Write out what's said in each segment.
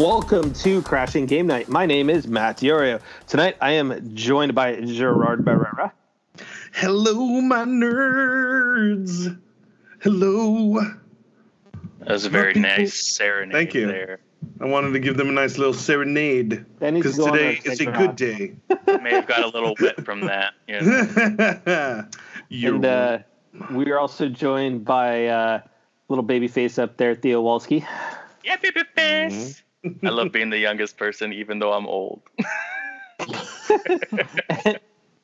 Welcome to Crashing Game Night. My name is Matt Diorio. Tonight I am joined by Gerard Barrera. Hello, my nerds. Hello. That was a very People- nice serenade Thank you. there. I wanted to give them a nice little serenade That needs to because go on today our is a TikTok. good day. May have got a little wet from that. You know. You're and uh, we are also joined by uh, little baby face up there, Theo Walski. yeah, baby face. Mm-hmm. I love being the youngest person, even though I'm old.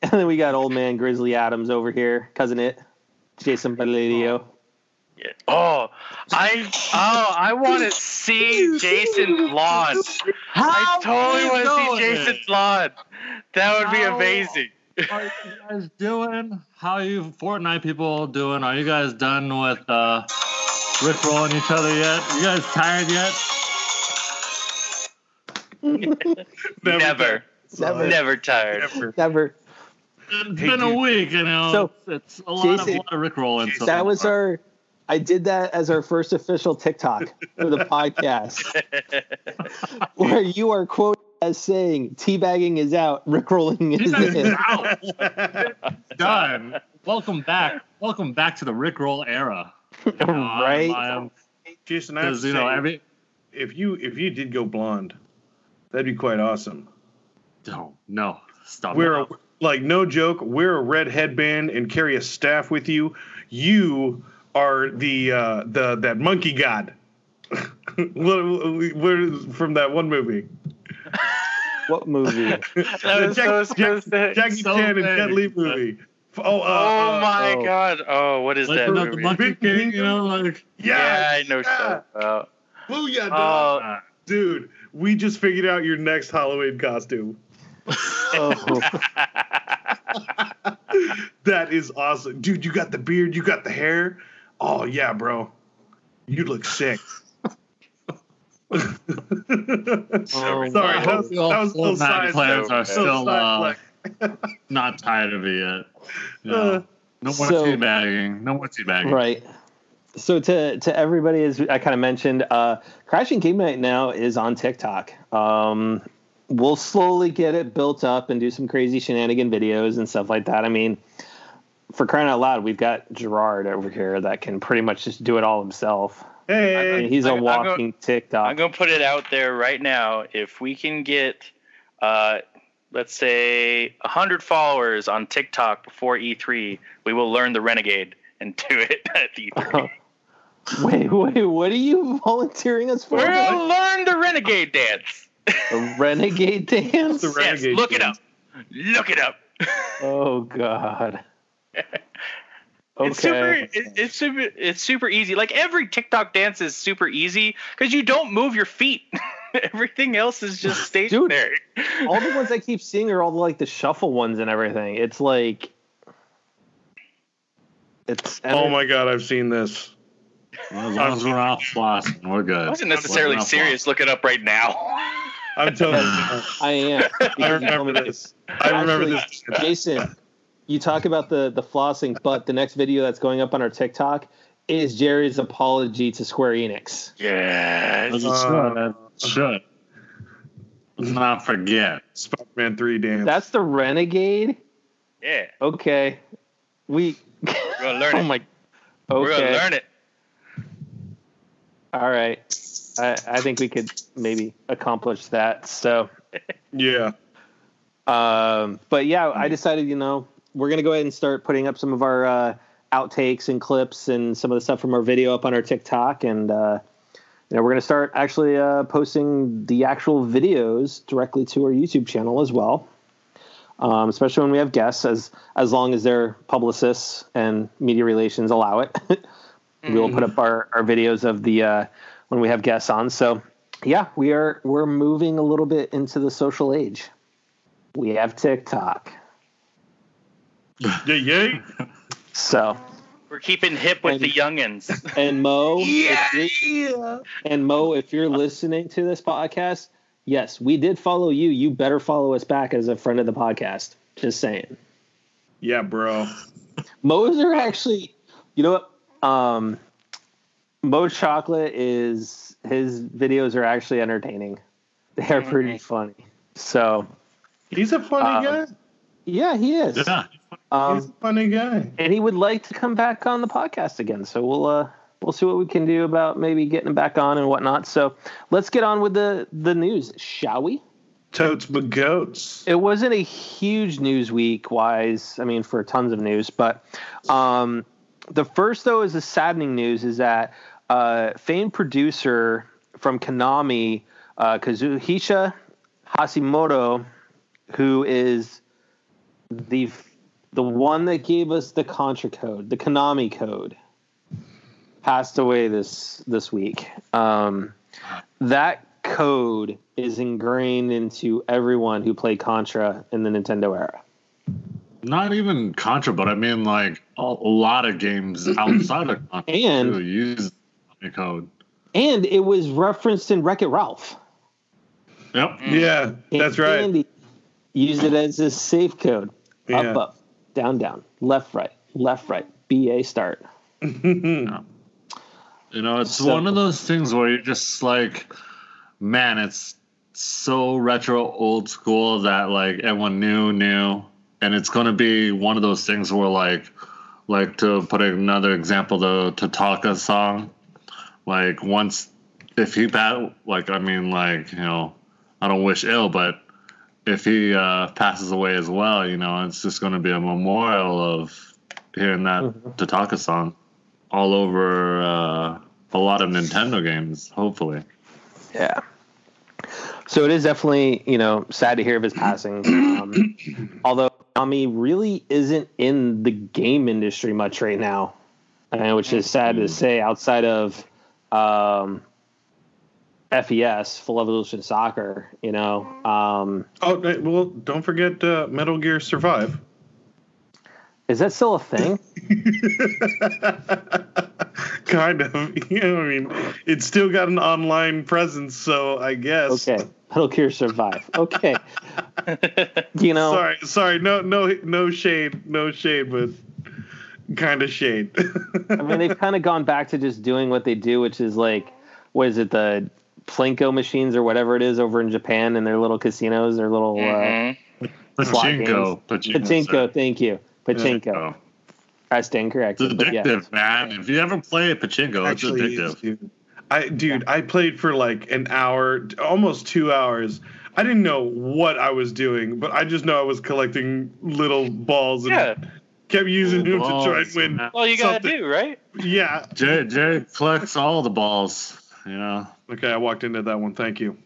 and then we got old man Grizzly Adams over here, cousin it, Jason Palladio. Yeah. Oh, I oh I want to see Jason blonde. I totally want to see Jason blonde. That would be How- amazing. How are you guys doing? How are you Fortnite people doing? Are you guys done with uh rickrolling each other yet? You guys tired yet? Never, Never. never tired. Never. Never. It's Hey, been a week, you know. So, it's, it's a lot of, Jason- a lot of rickrolling. so That was our. I did that as our first official TikTok for the podcast, where you are quoted as saying "teabagging is out, rickrolling is in." Out. done. Welcome back. Welcome back to the rickroll era. right? Um, Jason, I have Because to you know say, every. if you if you did go blonde, that'd be quite awesome. No, no, stop. Wear a, like no joke. Wear a red headband and carry a staff with you. You are the uh, the that monkey god. what, what, from that one movie. What movie? That The was Jack- so specific. Jackie So Chan and big. Jet Li movie. Oh, uh, Oh uh, my oh. god! Oh, what is Like that about the? Monkey King, you know, like yeah, I know yeah. stuff about. Booyah, dog. Oh, uh, dude. We just figured out your next Halloween costume. Oh, That is awesome, dude. You got the beard, you got the hair. Oh yeah, bro. You look sick. oh, Sorry, I that hope was, your that was little side plans are still uh, not tired of it yet. You Uh, no more so- teabagging. No more teabagging. right. So to to everybody, as I kind of mentioned, uh, Crashing Game Night now is on TikTok. Um, we'll slowly get it built up and do some crazy shenanigan videos and stuff like that. I mean, for crying out loud, we've got Gerard over here that can pretty much just do it all himself. I Hey, mean, he's a I'm gonna- walking TikTok. I'm gonna put it out there right now. If we can get, uh, let's say, hundred followers on TikTok before E3, we will learn the Renegade and do it at E3. wait, wait, what are you volunteering us for? We're gonna learn the Renegade dance. A renegade dance? The Yes, Renegade look it dance. up. Look it up. Oh God. Okay. It's super. It, it's super. It's super easy. Like every TikTok dance is super easy because you don't move your feet. Everything else is just stationary. Dude, all the ones I keep seeing are all the, like the shuffle ones and everything. It's like it's oh my god, I've seen this. As long as we're not flossing, we're good. I wasn't necessarily We're serious. Look it up right now. I'm telling you. I am. I because you told remember this. I remember Actually, this. Jason, you talk about the the flossing, but the next video that's going up on our TikTok is Jerry's apology to Square Enix. As Yes. it should. as uh, it should. Let's not forget. Spider-Man 3 dance. That's the Renegade. Yeah. Okay, we. We're gonna learn oh it. my. We're gonna Okay. learn it. All right. I, I think we could maybe accomplish that. So. yeah. Um, but yeah, I decided, you know, we're gonna go ahead and start putting up some of our uh, outtakes and clips and some of the stuff from our video up on our TikTok, and uh, you know, we're gonna start actually uh, posting the actual videos directly to our YouTube channel as well. Um, especially when we have guests, as as long as their publicists and media relations allow it, we will put up our, our videos of the uh, when we have guests on. So yeah, we are we're moving a little bit into the social age. We have TikTok. Yeah, yeah. So We're keeping hip with the youngins. and Mo, Yeah. if you're- and Mo, if you're listening to this podcast, yes, we did follow you. You better follow us back as a friend of the podcast. Just saying. Yeah, bro. Mo's are actually, you know what? Um, Mo Chocolate is his videos are actually entertaining. They're pretty funny. So He's a funny Um, guy. yeah, he is. Yeah. He's Um, a funny guy. and he would like to come back on the podcast again. So we'll uh, we'll see what we can do about maybe getting him back on and whatnot. So let's get on with the the news, shall we? Totes but goats. It wasn't a huge news week wise. I mean, for tons of news, but um, the first though is the saddening news is that uh, famed producer from Konami, uh, Kazuhisa Hashimoto, who is the the one that gave us the Contra code, the Konami code, passed away this this week. Um, that code is ingrained into everyone who played Contra in the Nintendo era. Not even Contra, but I mean like a, a lot of games outside of Contra And- too use the code. And it was referenced in Wreck It Ralph. Yep. Mm. Yeah, that's right. Andy used it as his safe code. Yeah. Up, up, down, down, left, right, left, right, BA start. You know, it's So- one of those things where you're just like, man, it's so retro old school that like everyone knew, knew. And it's gonna be one of those things where like like to put another example, the Tataka song. Like once if he pat like I mean like, you know, I don't wish ill, but if he uh, passes away as well, you know, it's just gonna be a memorial of hearing that Mhm. Tataka song all over uh, a lot of Nintendo games, hopefully. Yeah. So it is definitely, you know, sad to hear of his passing. Um, although Konami really isn't in the game industry much right now, which is sad to say. Outside of um, PES, Full Evolution Soccer, you know, um, Oh, well, don't forget uh, Metal Gear Survive. is that still a thing? kind of. You know, I mean, it's still got an online presence, so I guess. Okay, Metal Gear Survive. Okay, you know, Sorry, sorry. No, no, no shade, no shade, but kind of shade. I mean, they've kind of gone back to just doing what they do, which is like, what is it, the Plinko machines or whatever it is over in Japan and their little casinos, their little uh, Mhm. Slot Pachinko. Pachinko. pachinko. Thank you, pachinko. I stand corrected. It's But yeah, addictive, man. If you ever play a pachinko, it's addictive. is. I, dude, I played for like an hour, almost two hours. I didn't know what I was doing, but I just know I was collecting little balls and Yeah. kept using them to try and win. man. Well, you gotta Something. do right. Yeah. Jerry, Jerry collects all the balls. You know, Okay, I walked into that one. Thank you.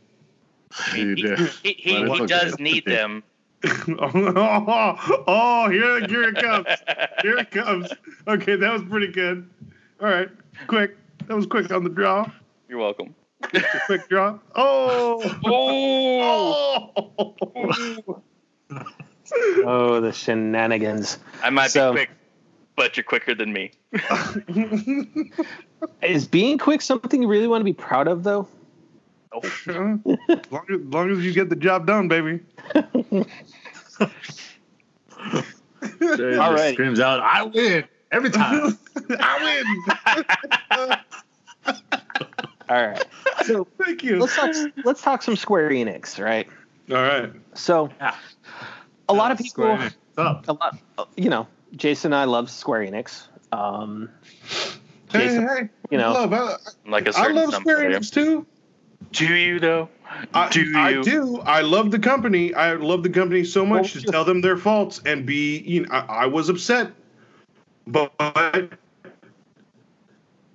he He, he, he, he does need them. oh, oh, here, here it comes. Here it comes. Okay, that was pretty good. All right, quick. That was quick on the draw. You're welcome. Just a quick draw. Oh. Oh, Oh. oh the shenanigans. I might So- be quick, but you're quicker than me. Is being quick something you really want to be proud of, though? Oh, as, long as, long as you get the job done, baby. Jerry All screams out, "I win every time." I win. All right. So. Thank you. let's talk. Let's talk some Square Enix, right? All right. So Yeah. a lot of people, Square Enix, what's up? a lot, you know, Jason and I love Square Enix. Um, Hey, Jason, hey, you know. love, I, like a I certain love Square. Enix too. Do you though? I do I you? do. I love the company. I love the company so much Well, to just- tell them their faults and be. You know, I, I was upset, but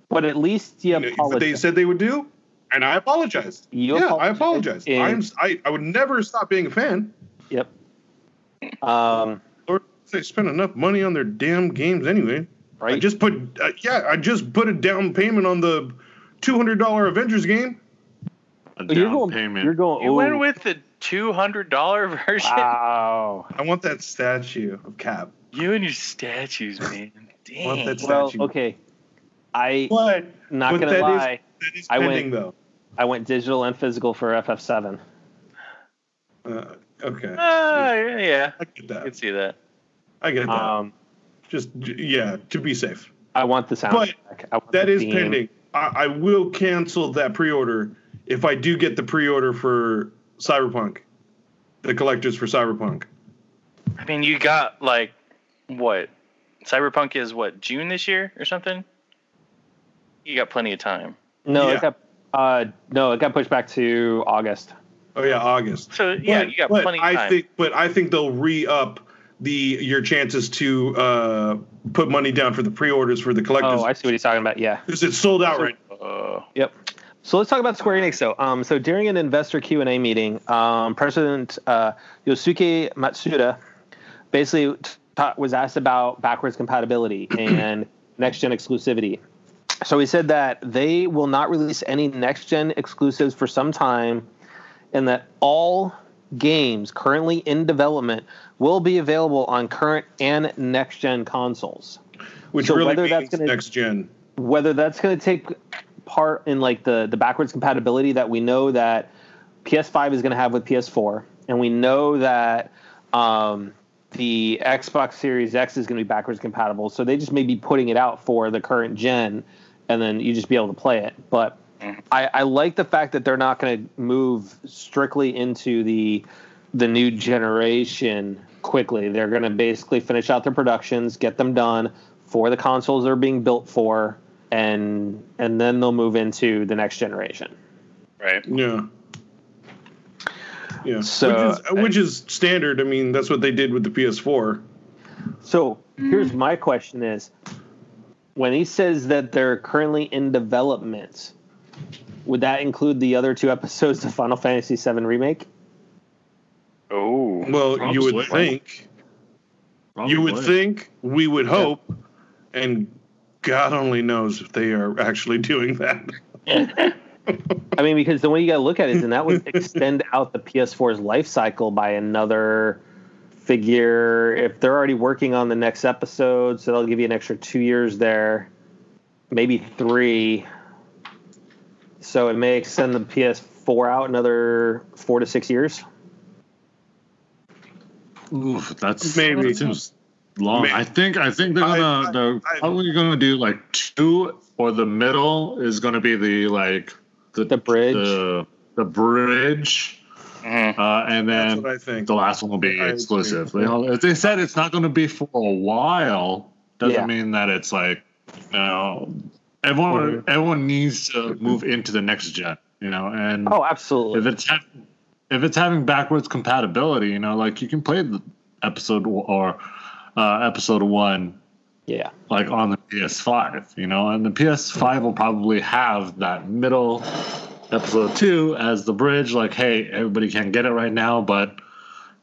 but at least you you know, what they said they would do, and I apologized. You yeah, I apologized apologize. in- I'm. I, I would never stop being a fan. Yep. Um, Or they spend enough money on their damn games anyway. Right. I right. just put. Uh, yeah, I just put a down payment on the two hundred dollar Avengers game. A But you're down going. payment. You're going. You ooh, went with the two hundred dollar version. Wow. I want that statue of Cap. You and your statues, man. Want Dang. that Well, okay. I But not but gonna that is- lie. That is I went- though. I went digital and physical for FF7. Uh, okay. Ah, yeah, I get that. I can see that. I get that. Um, Just yeah, to be safe. I want the soundtrack. I want That the is theme. pending. I, I will cancel that pre-order if I do get the pre-order for Cyberpunk, the collectors for Cyberpunk. I mean, you got like what? Cyberpunk is what June this year or something. You got plenty of time. No, Yeah. it got uh, no, it got pushed back to August. Oh yeah, August. So yeah, But- you got plenty of I time. think, but I think they'll re-up the your chances to uh, put money down for the pre-orders for the collectors Oh, I see what he's talking about. Yeah. because it's sold out right. Uh, Yep. So let's talk about Square Enix, though. Um, so during an investor Q and A meeting, um, President uh, Yosuke Matsuda basically ta- was asked about backwards compatibility and next gen exclusivity. So he said that they will not release any next gen exclusives for some time, and that all games currently in development will be available on current and next gen consoles Which So really whether that's gonna- next gen. whether that's going to take part in like the the backwards compatibility that we know that PS5 is going to have with PS4, and we know that um, the Xbox Series X is going to be backwards compatible. So they just may be putting it out for the current gen, and then you just be able to play it. But mm-hmm. I, I like the fact that they're not going to move strictly into the the new generation quickly. They're going to basically finish out their productions, get them done for the consoles they're being built for, and and then they'll move into the next generation. right. Yeah. Yeah. So- which, is, which is standard. I mean, that's what they did with the PS4. So here's mm-hmm. my question: Is when he says that they're currently in development, would that include the other two episodes of Final Fantasy VII remake? Oh. Well, you would Probably. think. You would think. We would hope. And God only knows if they are actually doing that. I mean, because the way you got to look at it is, and that would extend out the PS4's life cycle by another figure. If they're already working on the next episode, so they'll give you an extra two years there, maybe three. So it may extend the PS4 out another four to six years. Oof, that's Maybe. that seems long. Maybe. I think I think they're gonna I- they're I- probably gonna do like two or the middle is gonna be the like the The bridge. the, the bridge, Mhm. uh, and That's then what I think. the last one will be I exclusive. They, all- they said it's not gonna be for a while, doesn't Yeah. mean that it's like you know everyone everyone needs to move into the next gen. You know, and Oh, absolutely. if it's ha- if it's having backwards compatibility, you know, like you can play the episode or uh, episode one yeah. like on the PS5, you know, and the PS5 will probably have that middle episode two as the bridge. Like, hey, everybody can't get it right now, but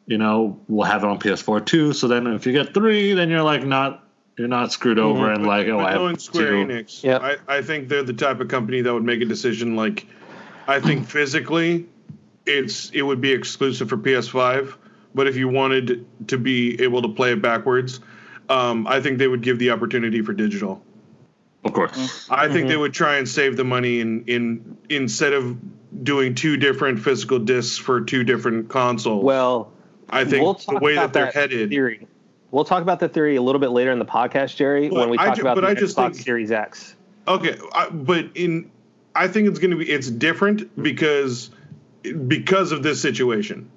you know, we'll have it on PS4 too. So then, if you get three, then you're like not you're not screwed over and like, oh, But I have Square two. Enix, Yep. I, I think they're the type of company that would make a decision like I think physically it's it would be exclusive for PS5, but if you wanted to be able to play it backwards, um, I think they would give the opportunity for digital. Of course, I think Mm-hmm. they would try and save the money in in instead of doing two different physical discs for two different consoles. Well, I think we'll the way that they're that headed. theory. We'll talk about the theory a little bit later in the podcast, Jerry, But when we I talk ju- about but the I just Xbox think- Series X. Okay, I, but in I think it's going to be it's different because because of this situation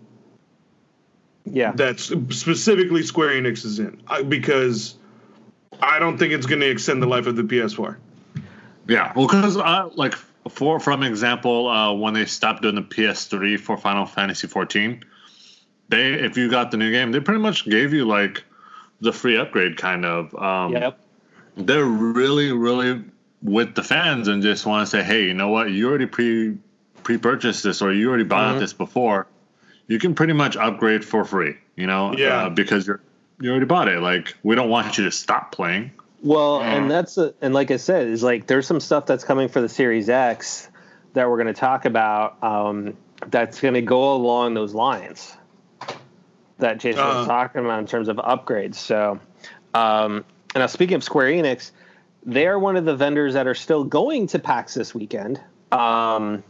Yeah. that specifically Square Enix is in because I don't think it's going to extend the life of the PS4. yeah. Well, because uh, like for from example, uh, when they stopped doing the PS3 for Final Fantasy 14, they if you got the new game, they pretty much gave you like the free upgrade kind of. Um, yep. they're really really with the fans and just want to say hey you know what you already pre pre-purchased this or you already bought Mhm. this before you can pretty much upgrade for free you know Yeah. uh, because you're you already bought it like we don't want you to stop playing Well, Yeah. and that's a, and like I said, is like there's some stuff that's coming for the Series X that we're going to talk about. Um, that's going to go along those lines that Jason was Uh-huh. talking about in terms of upgrades. So, um, and now speaking of Square Enix, they are one of the vendors that are still going to PAX this weekend, um,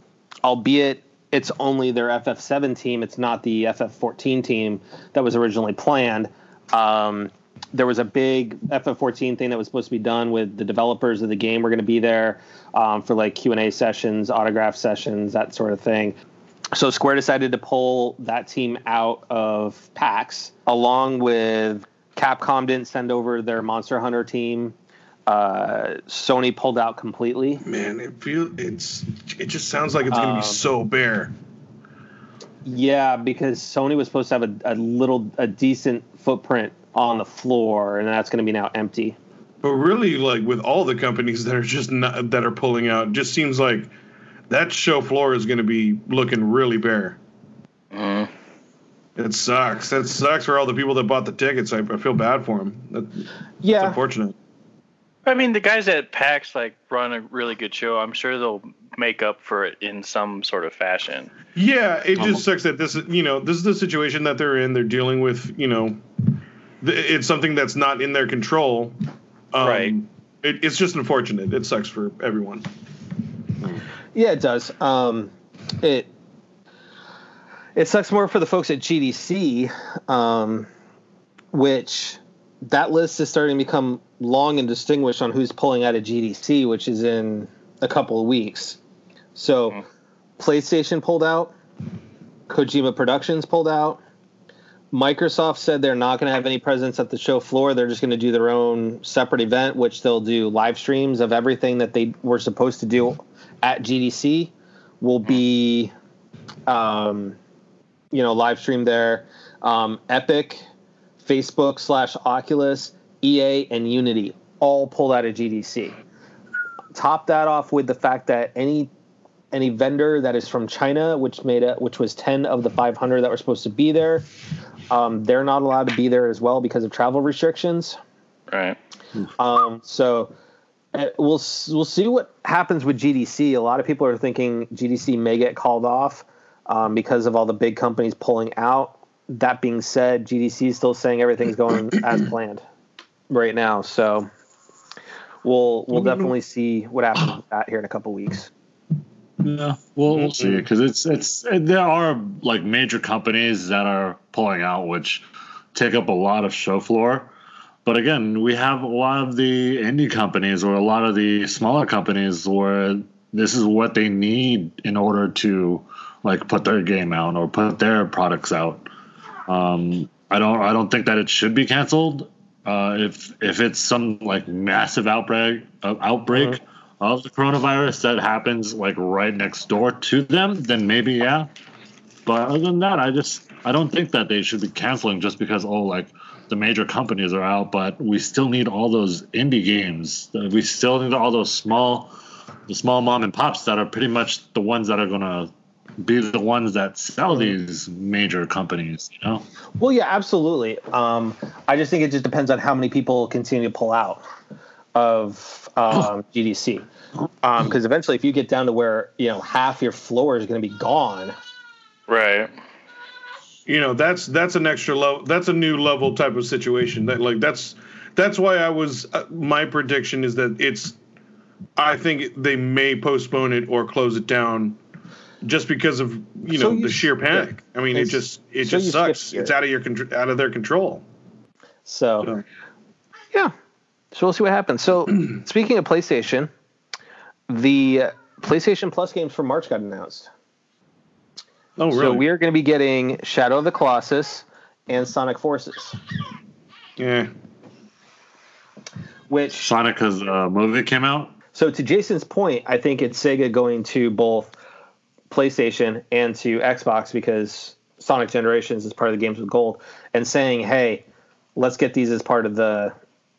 albeit it's only their FF7 team. It's not the FF14 team that was originally planned. Um, there was a big FF14 thing that was supposed to be done with the developers of the game. We're going to be there um, for like Q and A sessions, autograph sessions, that sort of thing. So Square decided to pull that team out of PAX, along with Capcom didn't send over their Monster Hunter team. Uh, Sony pulled out completely. Man, it feel it's it just sounds like it's gonna Um, be so bare. Yeah, because Sony was supposed to have a, a little, a decent footprint on the floor, and that's going to be now empty. But really, like with all the companies that are just not, that are pulling out, just seems like that show floor is going to be looking really bare. Mm. It sucks. That sucks for all the people that bought the tickets. I, I feel bad for them. That, It's Yeah, unfortunate. I mean, the guys at PAX like run a really good show. I'm sure they'll make up for it in some sort of fashion. Yeah, it just sucks that this is you know this is the situation that they're in. They're dealing with you know, it's something that's not in their control. Um, Right. It, it's just unfortunate. It sucks for everyone. yeah, it does. Um, it it sucks more for the folks at GDC, um, which that list is starting to become long and distinguished on who's pulling out of GDC, which is in a couple of weeks. So, Mhm. PlayStation pulled out, Kojima Productions pulled out. Microsoft said they're not going to have any presence at the show floor. They're just going to do their own separate event, which they'll do live streams of everything that they were supposed to do at GDC. Will be, um, you know, live stream there. Um, Epic, Facebook slash Oculus, EA, and Unity all pulled out of GDC. Top that off with the fact that any any vendor that is from China, which made it, which was ten of the 500 that were supposed to be there, um, they're not allowed to be there as well because of travel restrictions. Right. Um, so uh, we'll we'll see what happens with GDC. A lot of people are thinking GDC may get called off um, because of all the big companies pulling out. That being said, GDC is still saying everything's going as planned right now. So we'll we'll definitely see what happens with that here in a couple weeks. Yeah, we'll, we'll see because it's it's there are like major companies that are pulling out, which take up a lot of show floor. But again, we have a lot of the indie companies or a lot of the smaller companies where this is what they need in order to like put their game out or put their products out. Um, I don't I don't think that it should be canceled. Uh, if if it's some like massive outbreak uh, outbreak of the coronavirus that happens like right next door to them, then maybe yeah. But other than that, I just I don't think that they should be canceling just because oh like the major companies are out, but we still need all those indie games. We still need all those small the small mom and pops that are pretty much the ones that are gonna be the ones that sell these major companies, you know? Well, yeah, absolutely. Um, I just think it just depends on how many people continue to pull out of um, GDC. Because eventually, if you get down to where you know half your floor is going to be gone, Right. you know that's that's an extra level that's a new level type of situation that like that's that's why i was uh, my prediction is that it's i think they may postpone it or close it down just because of you So know you the sheer s- panic. I mean it just it so just sucks. it's out of your contr- out of their control. So So, yeah. So we'll see what happens. So speaking of PlayStation, the PlayStation Plus games for March got announced. oh really So we are going to be getting Shadow of the Colossus and Sonic Forces, yeah which Sonica's uh, movie came out. So to Jason's point, I think it's Sega going to both PlayStation and to Xbox because Sonic Generations is part of the games with gold, and saying, "Hey, let's get these as part of the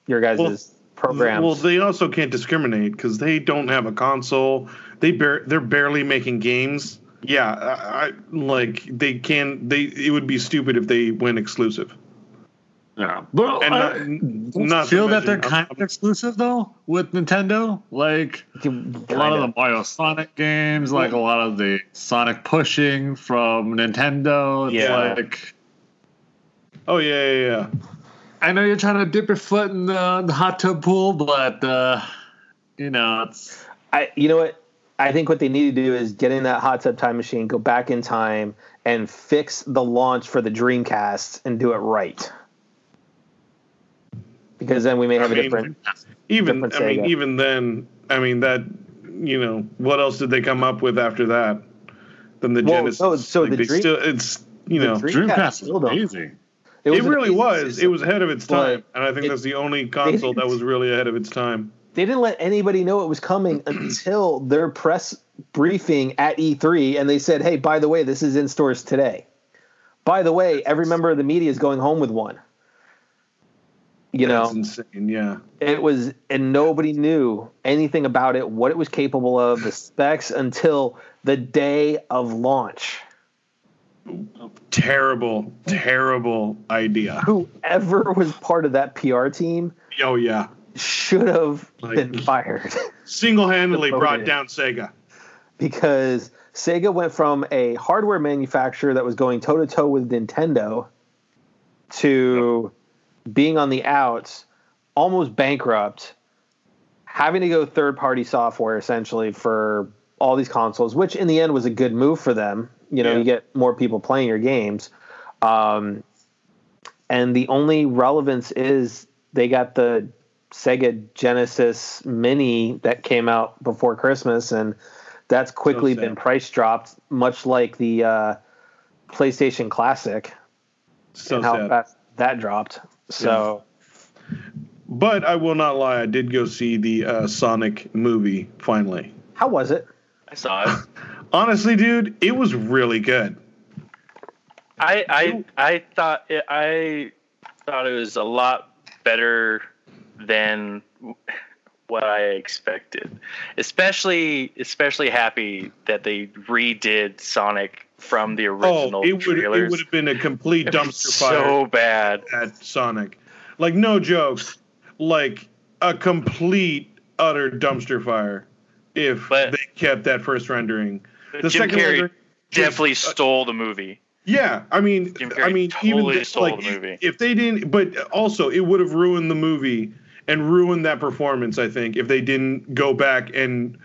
your guys' Well, programs." well they also can't discriminate because they don't have a console they bar- they're barely making games yeah I, I like they can they it would be stupid if they went exclusive Yeah, but And I not- don't feel that they're mention- kind of exclusive though with Nintendo. Like a lot of the Mario Sonic games, like a lot of the Sonic pushing from Nintendo. It's Yeah. like oh yeah yeah yeah I know you're trying to dip your foot in the, the hot tub pool, but uh, you know it's I, you know what? I think what they need to do is get in that hot tub time machine, go back in time, and fix the launch for the Dreamcast and do it right. because then we may have I a mean, different. even different I mean, even then, I mean that you know what else did they come up with after that than the Well, Genesis? no, so the they Dream- still it's you know Dreamcast Dreamcast still is don't- amazing. It, was an really was. It was ahead of its But time, and I think it- that's the only console that was really ahead of its time. They didn't let anybody know it was coming until their press briefing at E3, and they said, "Hey, by the way, this is in stores today. By the way, every member of the media is going home with one." You That's know, insane. Yeah, it was, and nobody knew anything about it, what it was capable of, the specs, until the day of launch. Terrible, terrible idea. Whoever was part of that PR team Oh yeah, should have Like- been fired. single-handedly brought down Sega. because Sega went from a hardware manufacturer that was going toe to toe with Nintendo to being on the outs, almost bankrupt, having to go third party software essentially for all these consoles, which in the end was a good move for them. You know, Yeah. you get more people playing your games. Um, and the only relevance is they got the Sega Genesis Mini that came out before Christmas, and that's quickly sad. been price dropped, much like the uh, PlayStation Classic So and how sad. fast that dropped. So But I will not lie. I did go see the uh, Sonic movie finally. how was it? I saw it. Honestly, dude, it was really good. I I I thought it, I thought it was a lot better than what I expected. Especially especially happy that they redid Sonic from the oh, original oh, it would it would have been a complete dumpster fire so bad. at Sonic. Like no jokes. like a complete utter dumpster fire if But- they kept that first rendering. The Jim second Carrey rendering, definitely was, uh, stole the movie. Yeah, I mean, I mean, totally even this, stole like the movie. if they didn't, but also it would have ruined the movie and ruined that performance. I think if they didn't go back and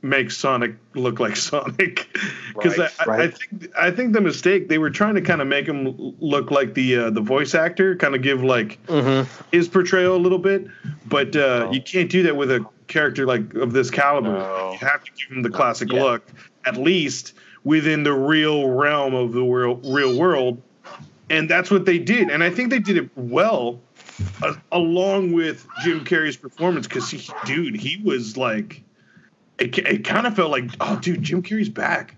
make Sonic look like Sonic, because Right, I, I, I think I think the mistake they were trying to kind of make him look like the uh, the voice actor, kind of give like Mm-hmm. his portrayal a little bit, but uh, No. you can't do that with a character like of this caliber. No. You have to give him the classic Yeah. look, at least within the real realm of the real real world, and that's what they did. And I think they did it well, uh, along with Jim Carrey's performance, because dude, he was like, it, it kind of felt like, oh, dude, Jim Carrey's back.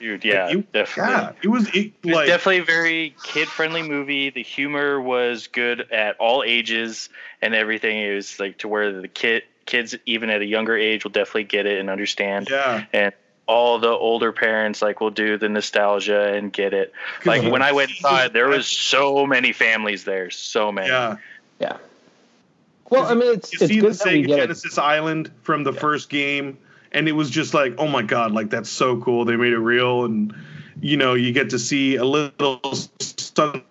Dude, yeah, You- definitely. Yeah, it was it, It was like definitely a very kid friendly movie. The humor was good at all ages and everything. It was like to where the kid kids even at a younger age will definitely get it and understand. yeah. And all the older parents like will do the nostalgia and get it. Like when I went inside, there was so many families there, so many. Yeah. Yeah. Well, I mean, it's you it's see good the that Sega get it. Genesis Island from the first game, and it was just like, oh my god, like that's so cool. They made it real, and you know, you get to see a little something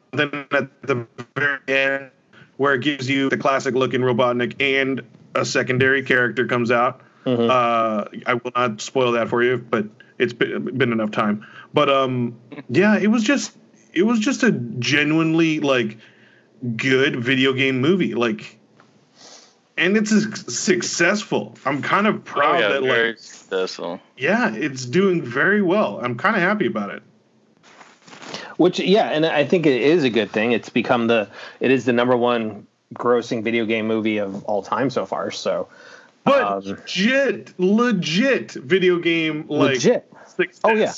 at the very end where it gives you the classic looking Robotnik and a secondary character comes out. Mhm. Uh, I will not spoil that for you, but it's been, been enough time. But um, yeah, it was just it was just a genuinely like good video game movie. Like, and it's successful. I'm kind of Oh, proud yeah, that very like successful. yeah, it's doing very well. I'm kind of happy about it. Which yeah, and I think it is a good thing. It's become the it is the number one grossing video game movie of all time so far. So But Um, legit, legit video game like legit. success. Oh, yeah.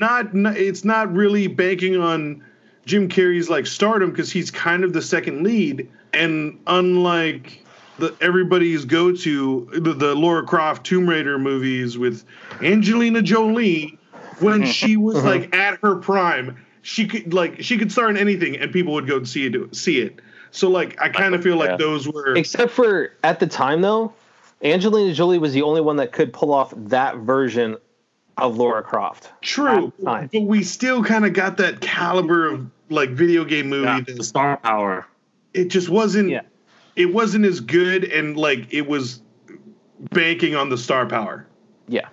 Not, not it's not really banking on Jim Carrey's like stardom because he's kind of the second lead, and unlike the everybody's go to the, the Lara Croft Tomb Raider movies with Angelina Jolie, when she was like at her prime, she could like she could star in anything and people would go see it see it. So like I kind of feel like Yeah. those were Except for at the time though, Angelina Jolie was the only one that could pull off that version of Lara Croft. True, at the time. but we still kind of got that caliber of like video game movie. Yeah, the star power. it just wasn't. Yeah. It wasn't as good, and like it was banking on the star power. Yeah.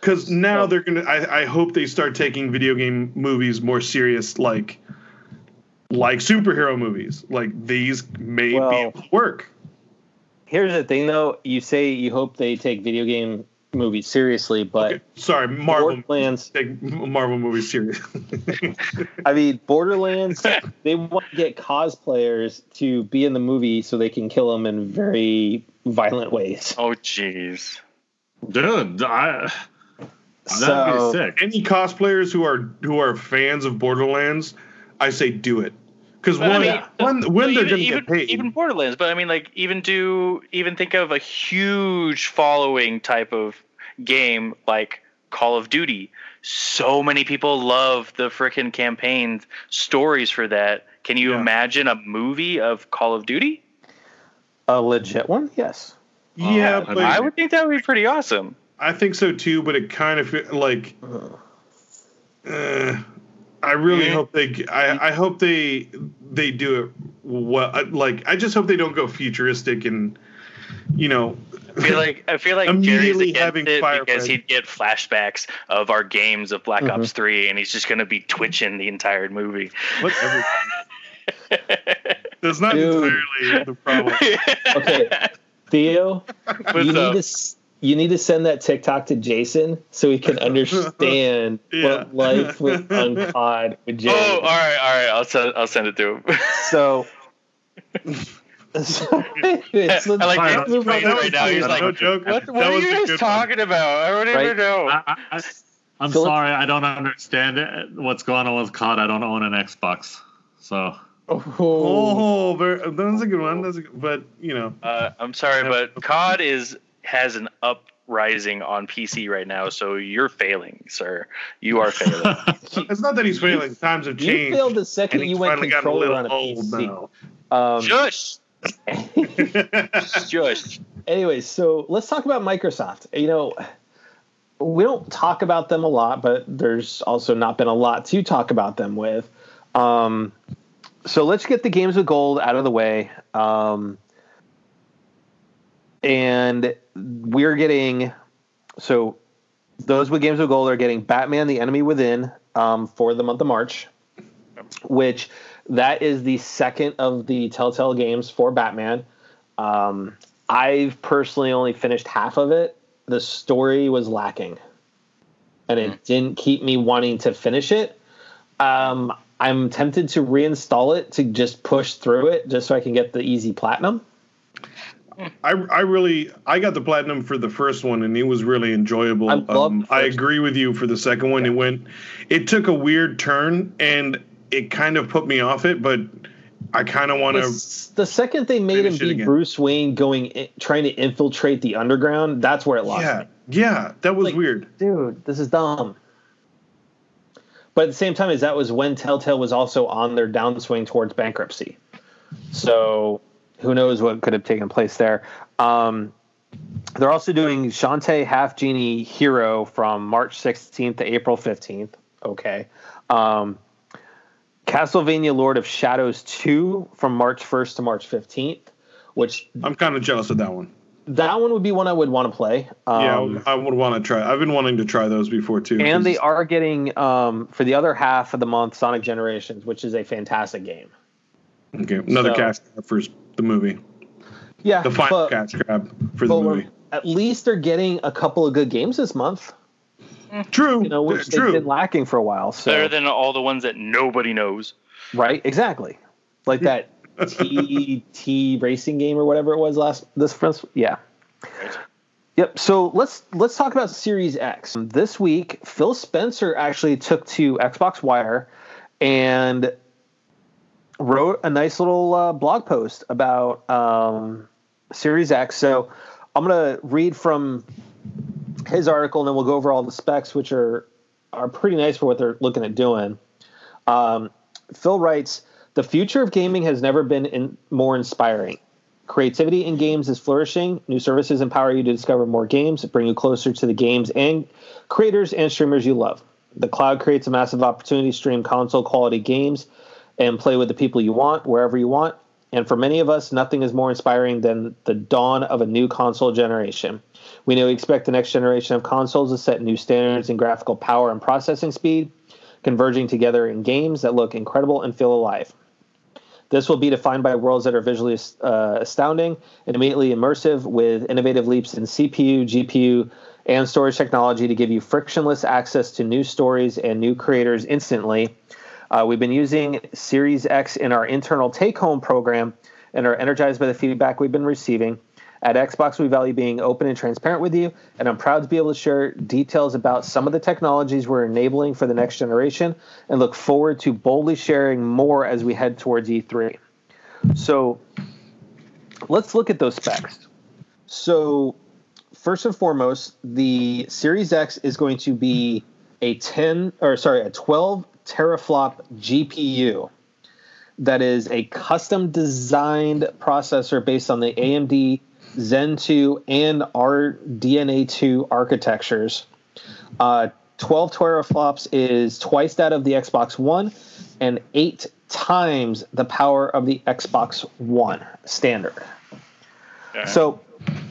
Because now So- they're gonna. I, I hope they start taking video game movies more serious. Like, like superhero movies. Like these may Well- be able to work. Here's the thing, though. You say you hope they take video game movies seriously, but Okay, Sorry, Marvel. Borderlands. Take Marvel movies serious. I mean, Borderlands. they want to get cosplayers to be in the movie so they can kill them in very violent ways. Oh, jeez. Dude, I, that'd So- be sick. Any cosplayers who are who are fans of Borderlands, I say do it. Because But I one, mean, when, when they're even, going to even, get paid. even Borderlands, but I mean, like, even do even think of a huge following type of game like Call of Duty. So many people love the frickin' campaign stories for that. Can you Yeah. imagine a movie of Call of Duty? A legit one, yes. yeah, Uh, but I would think that would be pretty awesome. I think so too, but it kind of fe- like. Uh, I really Mhm. hope they. I, I hope they they do it well. uh, Like I just hope they don't go futuristic and, you know, I feel like I feel like Jerry's Immediately against having it fire because he'd get flashbacks of our games of Black Mhm. Ops Three, and he's just gonna be twitching the entire movie. whatever. That's not Dude. entirely the problem. Okay, Theo, What's you need to s- you need to send that TikTok to Jason so he can understand Yeah. what life with on COD with Jerry. Oh, all right, all right. I'll send I'll send it to him. So, so anyways, I like let's Jason's move on. face right now. He's no like, joke. What, what are you guys good one. talking about? I don't Right. even know. I, I, I'm Philip- sorry, I don't understand it. What's going on with COD? I don't own an Xbox, so Oh, Oh, very, that's a good one. That's a good, but you know, Uh, I'm sorry, but COD is has an uprising on PC right now, so you're failing, sir. You are failing. it's not that he's failing. Times have changed. you changed. failed the second you went finally gotten controller on a old PC. Um, Shush, shush. anyways, so let's talk about Microsoft. You know, we don't talk about them a lot, but there's also not been a lot to talk about them with. Um, so let's get the games of gold out of the way. Um, and we're getting so those with games of gold are getting Batman: The Enemy Within um, for the month of March, which that is the second of the Telltale games for Batman. Um, I've personally only finished half of it. The story was lacking, and it didn't keep me wanting to finish it. Um, I'm tempted to reinstall it to just push through it, just so I can get the easy platinum. I, I really I got the platinum for the first one and it was really enjoyable. I Um, I agree with you for the second one. It went it took a weird turn and it kind of put me off it, but I kind of want to the second they made him be. Bruce Wayne going in, trying to infiltrate the underground, that's where it lost Yeah. me. Yeah, that was Like- weird. Dude, this is dumb. But at the same time, as that was when Telltale was also on their downswing towards bankruptcy. So who knows what could have taken place there. Um, they're also doing Shantae Half Genie Hero from March 16th to April 15th. Okay. Um, Castlevania Lord of Shadows 2 from March 1st to March 15th, which I'm kind of jealous of that one. that one would be one I would want to play. Um, yeah, I would want to try. I've been wanting to try those before too. and they are getting um, for the other half of the month Sonic Generations, which is a fantastic game. Okay. Another so- cash grab for the movie. Yeah, The final but, cash grab for the movie. at least they're getting a couple of good games this month. Hmm. True. You know, which they've true. been lacking for a while. So Better than all the ones that nobody knows. right, exactly, like that T T racing game or whatever it was last this first. Yeah. Yep. So let's let's talk about Series X. This week, Phil Spencer actually took to Xbox Wire and wrote a nice little uh, blog post about um, Series X. So I'm gonna read from his article, and then we'll go over all the specs, which are are pretty nice for what they're looking at doing. Um, Phil writes, "The future of gaming has never been in, more inspiring. Creativity in games is flourishing. New services empower you to discover more games, bring you closer to the games and creators and streamers you love. The cloud creates a massive opportunity to stream console quality games and play with the people you want wherever you want. And for many of us, nothing is more inspiring than the dawn of a new console generation. We know we expect the next generation of consoles to set new standards in graphical power and processing speed, converging together in games that look incredible and feel alive. This will be defined by worlds that are visually uh, astounding and immediately immersive with innovative leaps in CPU, GPU, and storage technology to give you frictionless access to new stories and new creators instantly. Uh, we've been using Series X in our internal take home program and are energized by the feedback we've been receiving. At Xbox, we value being open and transparent with you, and I'm proud to be able to share details about some of the technologies we're enabling for the next generation and look forward to boldly sharing more as we head towards E3. So let's look at those specs. So, first and foremost, the Series X is going to be a 10 or sorry, a 12 teraflop GPU that is a custom designed processor based on the AMD Zen 2 and RDNA 2 architectures. Uh, 12 teraflops is twice that of the Xbox One and eight times the power of the Xbox One standard. Okay. So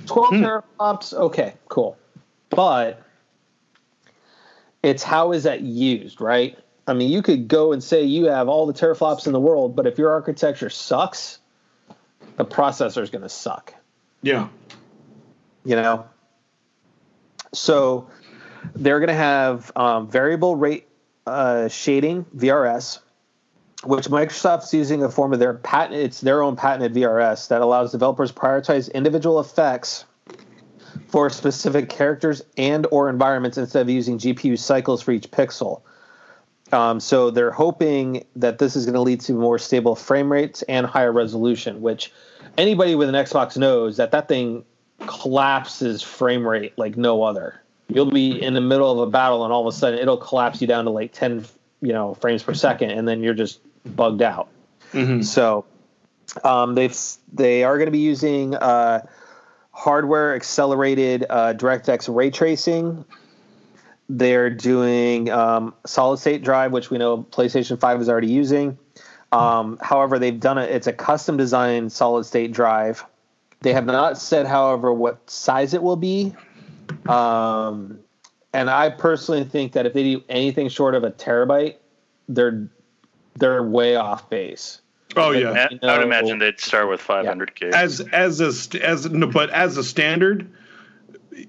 12 hmm. teraflops, okay, cool. But it's how is that used, right? I mean, you could go and say you have all the teraflops in the world, but if your architecture sucks, the processor is going to suck. Yeah. You know? So they're going to have um, variable rate uh, shading, VRS, which Microsoft's using a form of their patent. It's their own patented VRS that allows developers prioritize individual effects for specific characters and or environments instead of using GPU cycles for each pixel. Um, so they're hoping that this is going to lead to more stable frame rates and higher resolution, which anybody with an Xbox knows that that thing collapses frame rate like no other. You'll be in the middle of a battle and all of a sudden it'll collapse you down to like 10, you know, frames per second and then you're just bugged out. Mm-hmm. So um, they've they are going to be using uh, hardware accelerated uh, DirectX ray tracing they're doing um, solid state drive, which we know PlayStation 5 is already using. Um, however, they've done it, it's a custom designed solid state drive. They have not said, however, what size it will be. Um, and I personally think that if they do anything short of a terabyte, they're they're way off base. Oh yeah, you know, I would imagine they'd start with 500 yeah. As as a as no, but as a standard,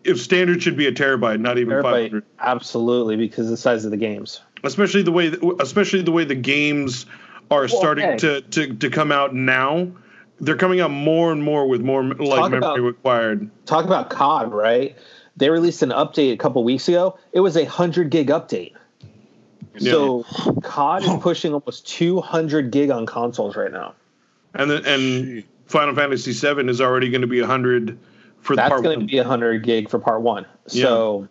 if standard should be a terabyte, not even terabyte, 500. Absolutely, because the size of the games. Especially the way, especially the way the games are well, starting okay. to, to to come out now. They're coming out more and more with more like talk memory about, required. Talk about COD, right? They released an update a couple weeks ago. It was a hundred gig update. Yeah. So COD is pushing almost 200 gig on consoles right now. And the, and Final Fantasy VII is already going to be 100 for that's going to be 100 gig for part one. So,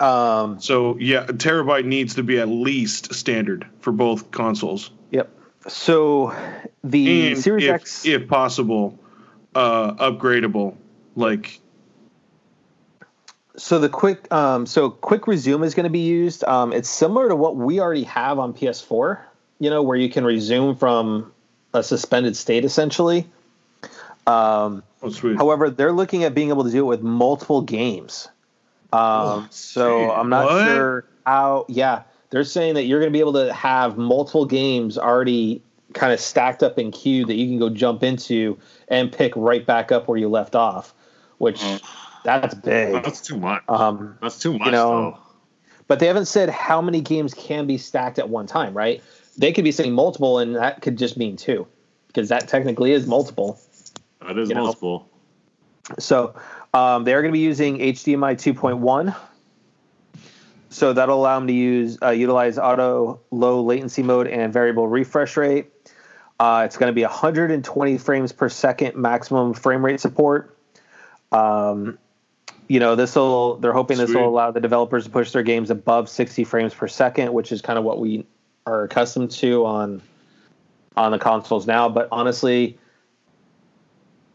yeah. um, so yeah, a terabyte needs to be at least standard for both consoles. Yep. So the and Series if, X, if possible, uh, upgradable, like. So the quick, um, so quick resume is going to be used. Um, it's similar to what we already have on PS4. You know, where you can resume from a suspended state essentially. Um, oh, however, they're looking at being able to do it with multiple games. Um, oh, so I'm not what? sure how. Yeah, they're saying that you're going to be able to have multiple games already kind of stacked up in queue that you can go jump into and pick right back up where you left off, which mm. that's big. That's too much. Um, that's too much. You know, though. but they haven't said how many games can be stacked at one time, right? They could be saying multiple, and that could just mean two, because that technically is multiple. That is multiple. So um, they are going to be using HDMI 2.1. So that'll allow them to use uh, utilize auto low latency mode and variable refresh rate. Uh, it's going to be 120 frames per second maximum frame rate support. Um, you know, this will they're hoping this will allow the developers to push their games above 60 frames per second, which is kind of what we are accustomed to on on the consoles now. But honestly,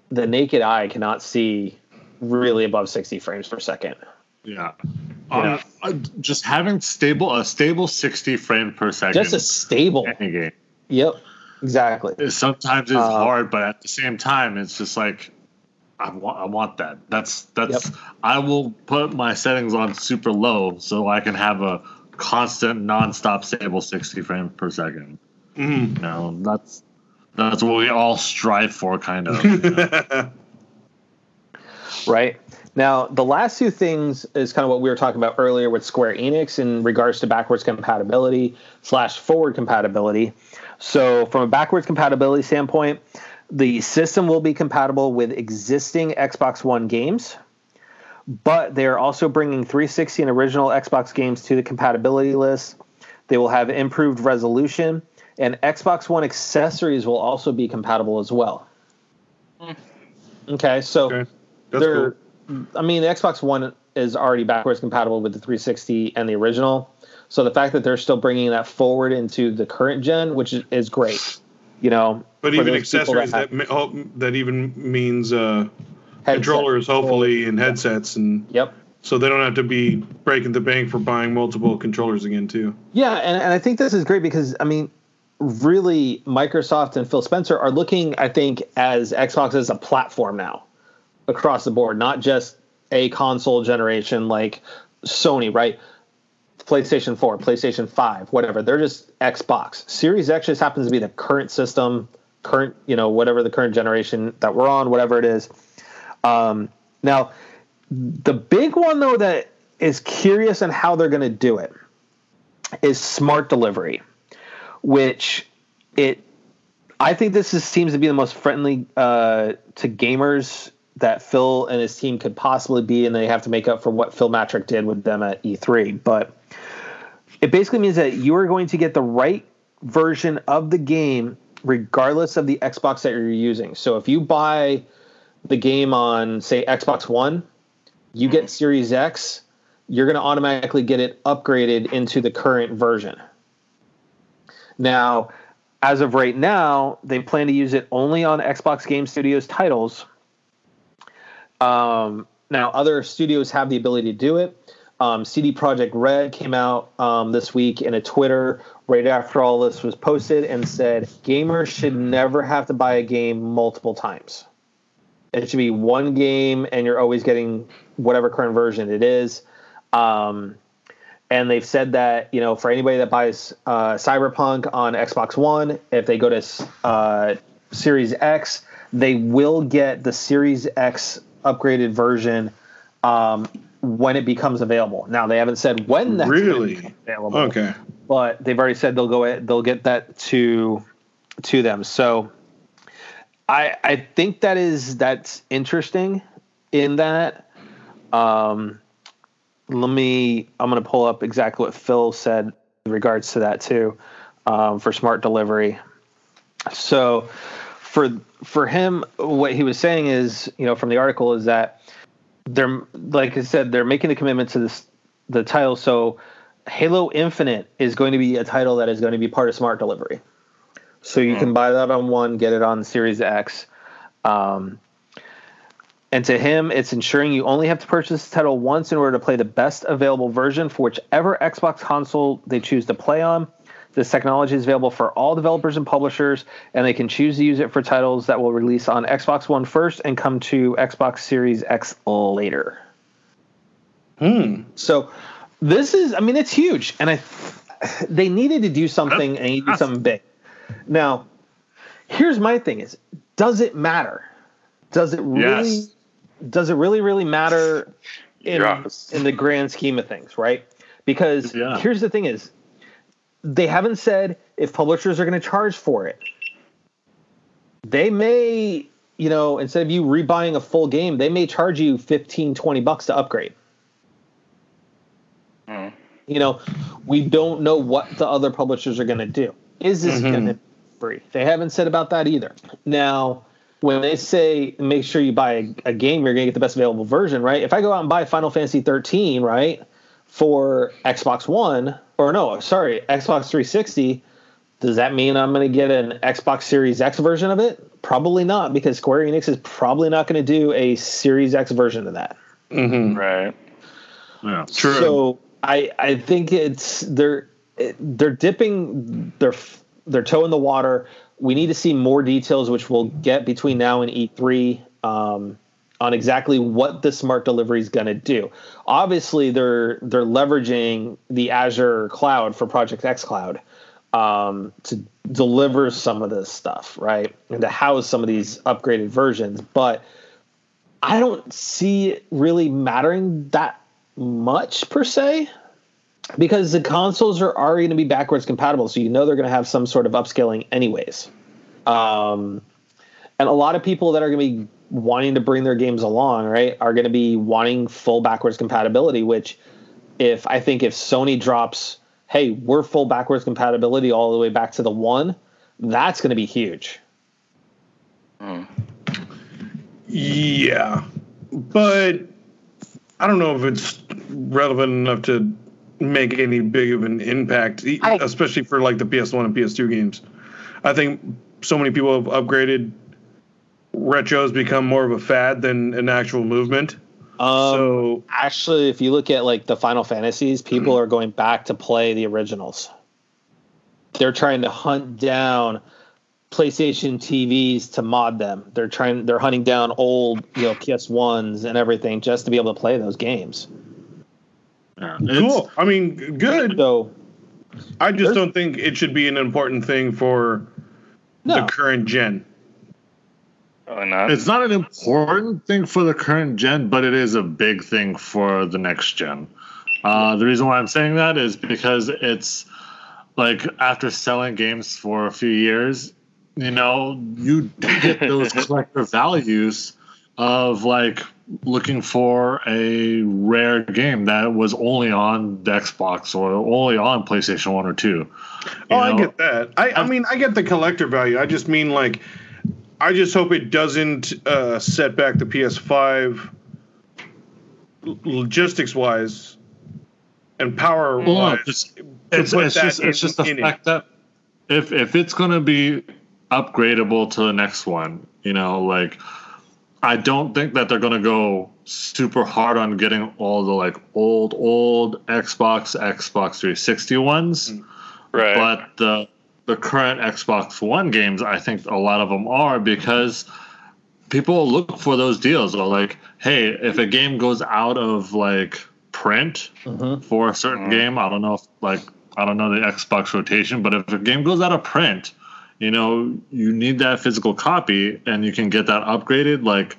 the naked eye cannot see really above 60 frames per second. Yeah. Um, uh, just having stable a stable 60 frame per second. Just a stable game. Yep. Exactly. Sometimes it's uh, hard, but at the same time, it's just like I want I want that. That's that's yep. I will put my settings on super low so I can have a constant nonstop stable 60 frames per 2nd mm-hmm. You know, that's That's what we all strive for, kind of. right? Now, the last two things is kind of what we were talking about earlier with Square Enix in regards to backwards compatibility slash forward compatibility. So, from a backwards compatibility standpoint, the system will be compatible with existing Xbox One games, but they are also bringing 360 and original Xbox games to the compatibility list. They will have improved resolution, and Xbox One accessories will also be compatible as well. Okay, so Okay. That's they're, cool. I mean, the Xbox One is already backwards compatible with the 360 and the original. So the fact that they're still bringing that forward into the current gen, which is, is great, you know. But even those people accessories have that, ma- oh, that even means uh, controllers, control- hopefully, and headsets, and Yep. so they don't have to be breaking the bank for buying multiple controllers again, too. Yeah, and, and I think this is great because I mean, really, Microsoft and Phil Spencer are looking, I think, as Xbox as a platform now across the board, not just a console generation like Sony, right? PlayStation 4, PlayStation 5, whatever. They're just Xbox. Series X just happens to be the current system, current, you know, whatever the current generation that we're on, whatever it is. Um, now, the big one though that is curious on how they're going to do it is smart delivery, which it I think this is, seems to be the most friendly uh, to gamers that Phil and his team could possibly be, and they have to make up for what Phil Mattrick did with them at E3. But it basically means that you are going to get the right version of the game regardless of the Xbox that you're using. So if you buy the game on, say, Xbox One, you get Series X, you're going to automatically get it upgraded into the current version. Now, as of right now, they plan to use it only on Xbox Game Studios titles. Um, now, other studios have the ability to do it. Um, CD Projekt Red came out um, this week in a Twitter right after all this was posted and said gamers should never have to buy a game multiple times. It should be one game, and you're always getting whatever current version it is. Um, and they've said that you know for anybody that buys uh, Cyberpunk on Xbox One, if they go to uh, Series X, they will get the Series X upgraded version um, when it becomes available. Now they haven't said when that's Really? available, Okay. but they've already said they'll go they'll get that to to them. So I I think that is that's interesting in that. Um, let me i'm going to pull up exactly what phil said in regards to that too um, for smart delivery. So for for him what he was saying is you know from the article is that they're like i said they're making the commitment to this the title. So halo infinite is going to be a title that is going to be part of smart delivery. So you can buy that on one get it on series x. Um, and to him, it's ensuring you only have to purchase the title once in order to play the best available version for whichever Xbox console they choose to play on. This technology is available for all developers and publishers, and they can choose to use it for titles that will release on Xbox One first and come to Xbox Series X later. Hmm. So this is, I mean, it's huge, and I they needed to do something and they need to do something big. Now, here's my thing: is does it matter? Does it really? Yes. Does it really, really matter in Yes. in the grand scheme of things, right? Because Yeah. here's the thing: is they haven't said if publishers are going to charge for it. They may, you know, instead of you rebuying a full game, they may charge you 15, 20 bucks to upgrade Hmm. you know, we don't know what the other publishers are going to do. Is this Mhm. going to be free? They haven't said about that either. Now, when they say make sure you buy a, a game, you're going to get the best available version, right? If I go out and buy Final Fantasy 13, right, for Xbox One, or no, sorry, Xbox 360, does that mean I'm going to get an Xbox Series X version of it? Probably not, because Square Enix is probably not going to do a Series X version of that. Mm-hmm. Right. Yeah. True. So I I think it's they're they're dipping their their toe in the water. We need to see more details, which we'll get between now and E3 um, on exactly what the smart delivery is going to do. Obviously, they're they're leveraging the Azure cloud for Project xCloud. um, to deliver some of this stuff, right? And to house some of these upgraded versions. But I don't see it really mattering that much per se because the consoles are already going to be backwards compatible. So you know they're going to have some sort of upscaling, anyways. Um, and a lot of people that are going to be wanting to bring their games along, right, are going to be wanting full backwards compatibility. Which, if I think if Sony drops, hey, we're full backwards compatibility all the way back to the one, that's going to be huge. Yeah, but I don't know if it's relevant enough to make any big of an impact, I- especially for like the PS1 and PS2 games. I think so many people have upgraded. Retro's become more of a fad than an actual movement. Um, so actually, if you look at like the Final Fantasies, people are going back to play the originals. They're trying to hunt down PlayStation TVs to mod them. They're trying. They're hunting down old, you know, PS ones and everything just to be able to play those games. Yeah. Cool. I mean, good. though. I just don't think it should be an important thing for no, the current gen. Oh, not. It's not an important thing for the current gen, but it is a big thing for the next gen. Uh, the reason why I'm saying that is because it's like after selling games for a few years, you know, you get those collector values of like looking for a rare game that was only on the Xbox or only on PlayStation 1 or 2. You Oh, I get that. I, I mean, I get the collector value. I just mean like, I just hope it doesn't uh, set back the PS5 logistics wise and power Well, wise. it's, it's, it's just it's in- just the in it. that if if it's gonna be upgradable to the next one, you know, like I don't think that they're gonna go super hard on getting all the like old old Xbox Xbox 360 ones, right. but the the current Xbox One games, I think a lot of them are because people look for those deals. Or like, hey, if a game goes out of like print Mhm. for a certain game, I don't know if like I don't know the Xbox rotation, but if a game goes out of print, you know, you need that physical copy, and you can get that upgraded. Like,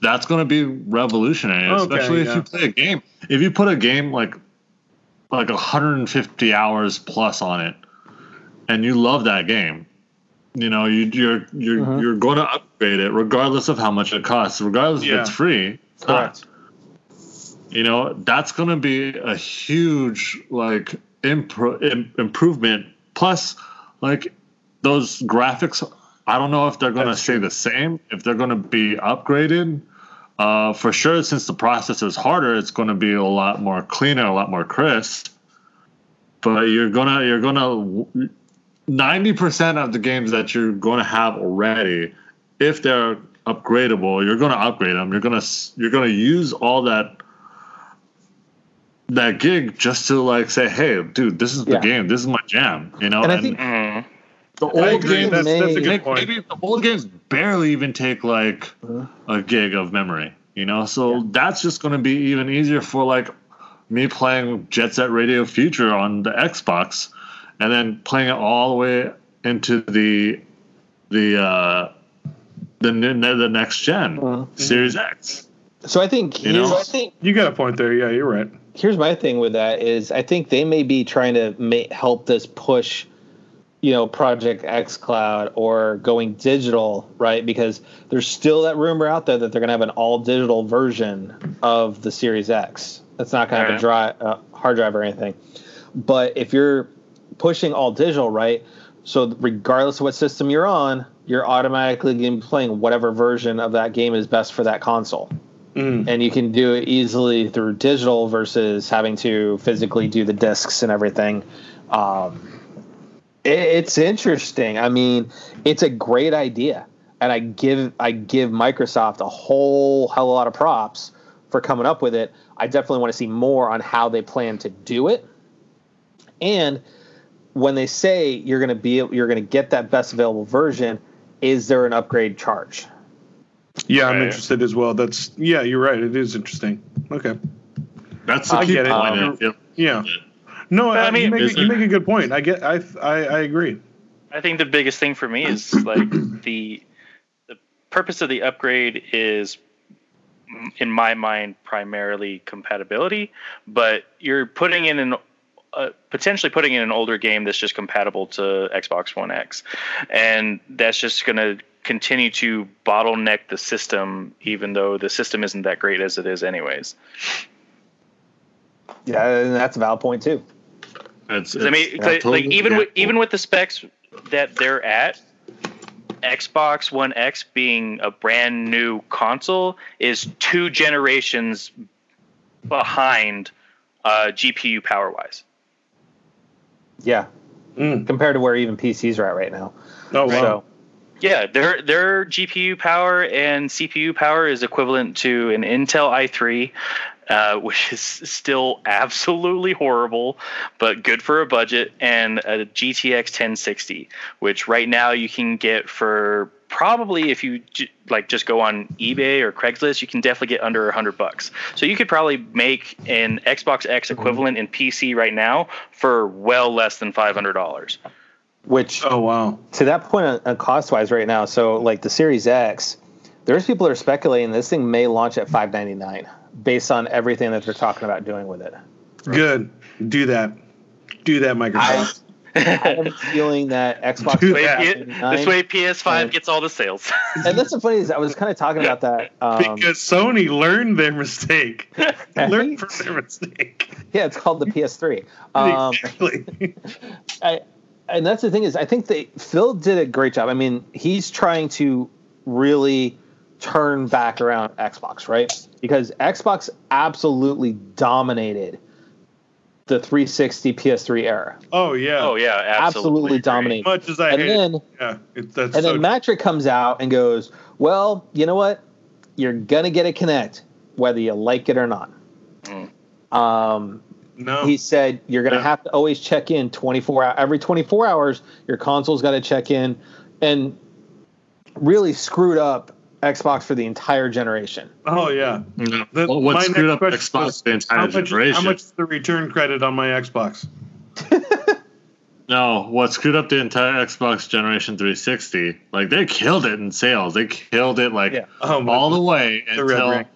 that's going to be revolutionary, Okay, especially if you play a game. If you put a game like like 150 hours plus on it, and you love that game, you know, you, you're you're Mhm. you're going to upgrade it regardless of how much it costs, regardless if it's free. It's not. Correct. You know, that's going to be a huge like impro- im- improvement. Plus, like those graphics, I don't know if they're going to That's stay the same. If they're going to be upgraded, uh, for sure. Since the processor is harder, it's going to be a lot more cleaner, a lot more crisp. But you're gonna you're gonna ninety percent of the games that you're going to have already, if they're upgradable, you're going to upgrade them. You're gonna you're gonna use all that that gig just to like say, hey, dude, this is the Yeah. game. This is my jam. You know, And I think- Mhm. The old agree. games That's, that's a good Make- point. maybe the old games barely even take like Mhm. a gig of memory, you know. So that's just going to be even easier for like me playing Jet Set Radio Future on the Xbox, and then playing it all the way into the the uh, the n- the next general Mhm. Series X. So I think You know? I think You got a point there. Yeah, you're right. here's my thing with that is I think they may be trying to ma- help this push, you know, Project xCloud or going digital, right? Because there's still that rumor out there that they're going to have an all digital version of the Series X. That's not going to have a dri uh, hard drive or anything. But if you're pushing all digital, right? So regardless of what system you're on, you're automatically going to be playing whatever version of that game is best for that console Mm. and you can do it easily through digital versus having to physically do the discs and everything. Um, it's interesting. I mean, it's a great idea, and I give I give Microsoft a whole hell of a lot of props for coming up with it. I definitely want to see more on how they plan to do it, and when they say you're going to be you're going to get that best available version, is there an upgrade charge? Yeah, I'm Right. interested as well. That's yeah, you're right. It is interesting. Okay. That's the I key point. Um, If Yeah. No, But I, I mean- you, make, you make a good point. I get. I I, I agree. I think the biggest thing for me is like the the biggest thing for me is like the the purpose of the upgrade is in my mind primarily compatibility, but you're putting in an uh, potentially putting in an older game that's just compatible to Xbox One X, and that's just going to continue to bottleneck the system, even though the system isn't that great as it is, anyways. Yeah, and that's a valid point too. It's, 'Cause I mean, it's 'cause, like totally even with even with the specs that they're at, Xbox One X being a brand new console is two generations behind uh, GPU power wise. Yeah, Mm. compared to where even PCs are at right now. Oh wow. So Yeah, their their GPU power and CPU power is equivalent to an Intel i3, uh, which is still absolutely horrible, but good for a budget, and a GTX 1060, which right now you can get for probably if you like just go on eBay or Craigslist, you can definitely get under 100 bucks. So you could probably make an Xbox X equivalent in PC right now for well less than $500. Which Oh wow. to that point on, on cost wise right now, so like the Series X, there's people that are speculating this thing may launch at 599 based on everything that they're talking about doing with it. Good. Do that. Do that, Microsoft. I have a feeling that Xbox Dude, Way Yeah. This way PS5 and- gets all the sales. and that's the funny is I was kind of talking about that. Um, because Sony learned their mistake. learned from their mistake. yeah, it's called the PS3. Um, exactly. I, and that's the thing is, I think they Phil did a great job. I mean, he's trying to really turn back around Xbox, right? Because Xbox absolutely dominated the 360 PS3 era. oh yeah. oh yeah, absolutely, Absolutely agree. dominated. Much as I And hate then it. Yeah. It, that's and so then Mattrick comes out and goes, "Well, you know what? You're gonna get a Kinect, whether you like it or not." Mm. Um, no. he said you're going to Yeah. have to always check in 24 hours every 24 hours your console's got to check in and really screwed up xbox for the entire generation oh yeah. No. The- Well, what screwed up Xbox was, the entire How much, generation? how much is the return credit on my Xbox? No, what screwed up the entire Xbox generation 360? Like they killed it in sales. They killed it like Yeah. Oh my all the way The until ring.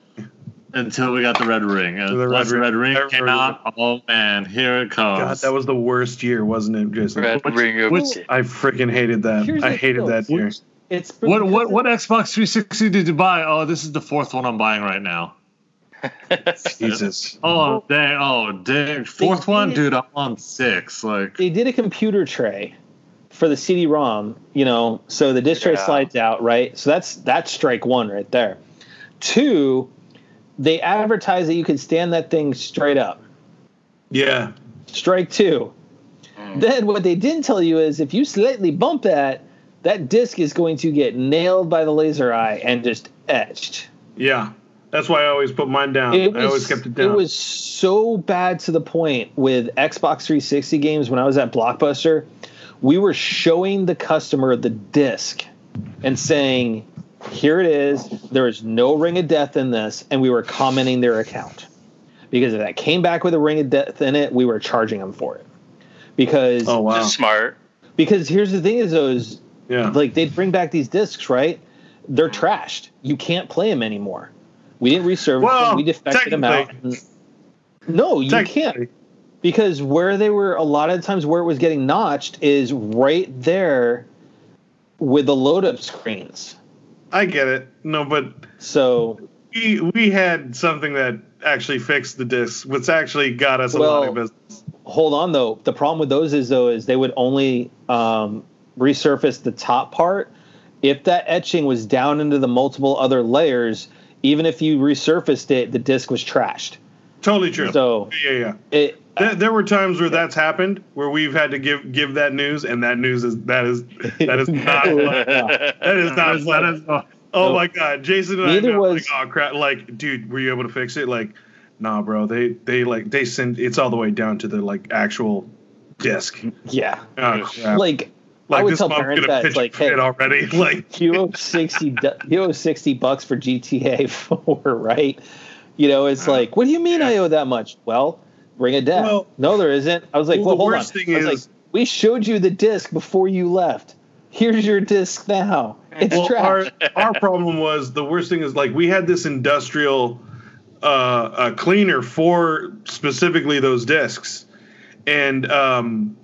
Until we got the red ring. And The red once the ring. red ring I came remember out, oh man, here it comes. God, that was the worst year, wasn't it, Jason? Red Which- ring of which- I freaking hated that. Here's I hated that year. it's what what what Xbox 360 did you buy? Oh, this is the fourth one I'm buying right now. Jesus. Oh dang! Oh dang! Fourth They one, dude. I'm on six. Like they did a computer tray for the cd-rom you know so the disk tray slides out right so that's that's strike one right there two they advertised that you could stand that thing straight up Yeah. strike two Mm. then what they didn't tell you is if you slightly bump that that disc is going to get nailed by the laser eye and just etched Yeah. That's why I always put mine down. it I always kept it down. it was so bad to the point with xbox 360 games when i was at blockbuster we were showing the customer the disc and saying here it is. There is no ring of death in this and we were commenting their account. Because if that came back with a ring of death in it we were charging them for it. Because oh wow. Just smart. because here's the thing is those Yeah. like they'd bring back these discs right? They're trashed. You can't play them anymore. We didn't reservice Well, them we defected them out. no you can't. Because where they were a lot of times where it was getting notched is right there with the load up screens I get it. No, but so we we had something that actually fixed the discs, which actually got us a lot of business. hold on though the problem with those is though is they would only um, resurface the top part if that etching was down into the multiple other layers even if you resurfaced it the disc was trashed Totally true. so yeah, yeah. it There, there were times where that's happened, where we've had to give give that news, and that news is that is that is not fun. that is not is, fun. that is uh, oh Nope. my god, Jason and Neither I know, was- like, oh crap, like, dude, were you able to fix it? Like, nah, bro, they they like they send it's all the way down to the like actual disc. yeah Oh like Like, I would tell mom's parents that, pitch like, a fit hey, already. Like, you owe 60 du- you owe 60 bucks for GTA 4 right you know it's like what do you mean I owe that much well ring of death. Well- no, there isn't. I was like, Well, well, the hold worst on. thing I was is- like, we showed you the disc before you left. Here's your disc now. It's Well, our trash. our problem was the worst thing is like we had this industrial uh, uh, cleaner for specifically those discs, and um,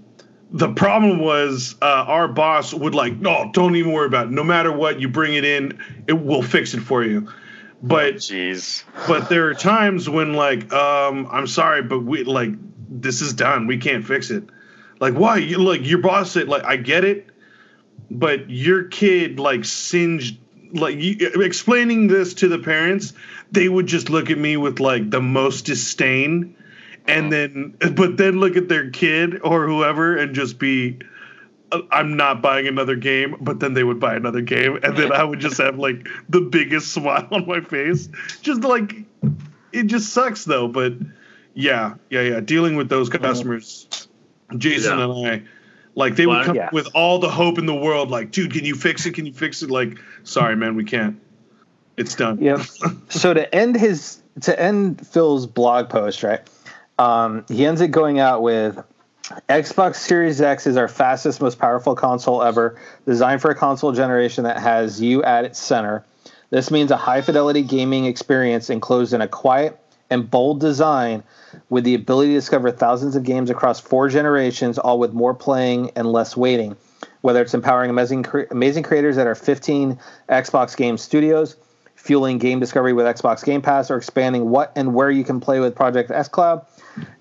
the problem was uh, our boss would like, no, don't even worry about it. No matter what, you bring it in, it will fix it for you. But Jeez. but there are times when like um i'm sorry but we like this is done. We can't fix it. Like why? You like your boss said like i get it but your kid like singed like you, explaining this to the parents they would just look at me with like the most disdain and then but then look at their kid or whoever and just be "Uh, I'm not buying another game, but then they would buy another game, and then I would just have like the biggest smile on my face. Just like it just sucks though. But yeah, yeah, yeah. Dealing with those customers, Jason Yeah. and I, like they would come yeah. with all the hope in the world. Like, dude, can you fix it? Can you fix it? Like, sorry, man, we can't. It's done. Yep. so to end his to end Phil's blog post, right? Um, he ends it going out with Xbox Series X is our fastest, most powerful console ever, designed for a console generation that has you at its center. This means a high fidelity gaming experience enclosed in a quiet and bold design with the ability to discover thousands of games across four generations, all with more playing and less waiting. Whether it's empowering amazing, amazing creators at our 15 Xbox Game Studios, fueling game discovery with Xbox Game Pass, or expanding what and where you can play with Project xCloud,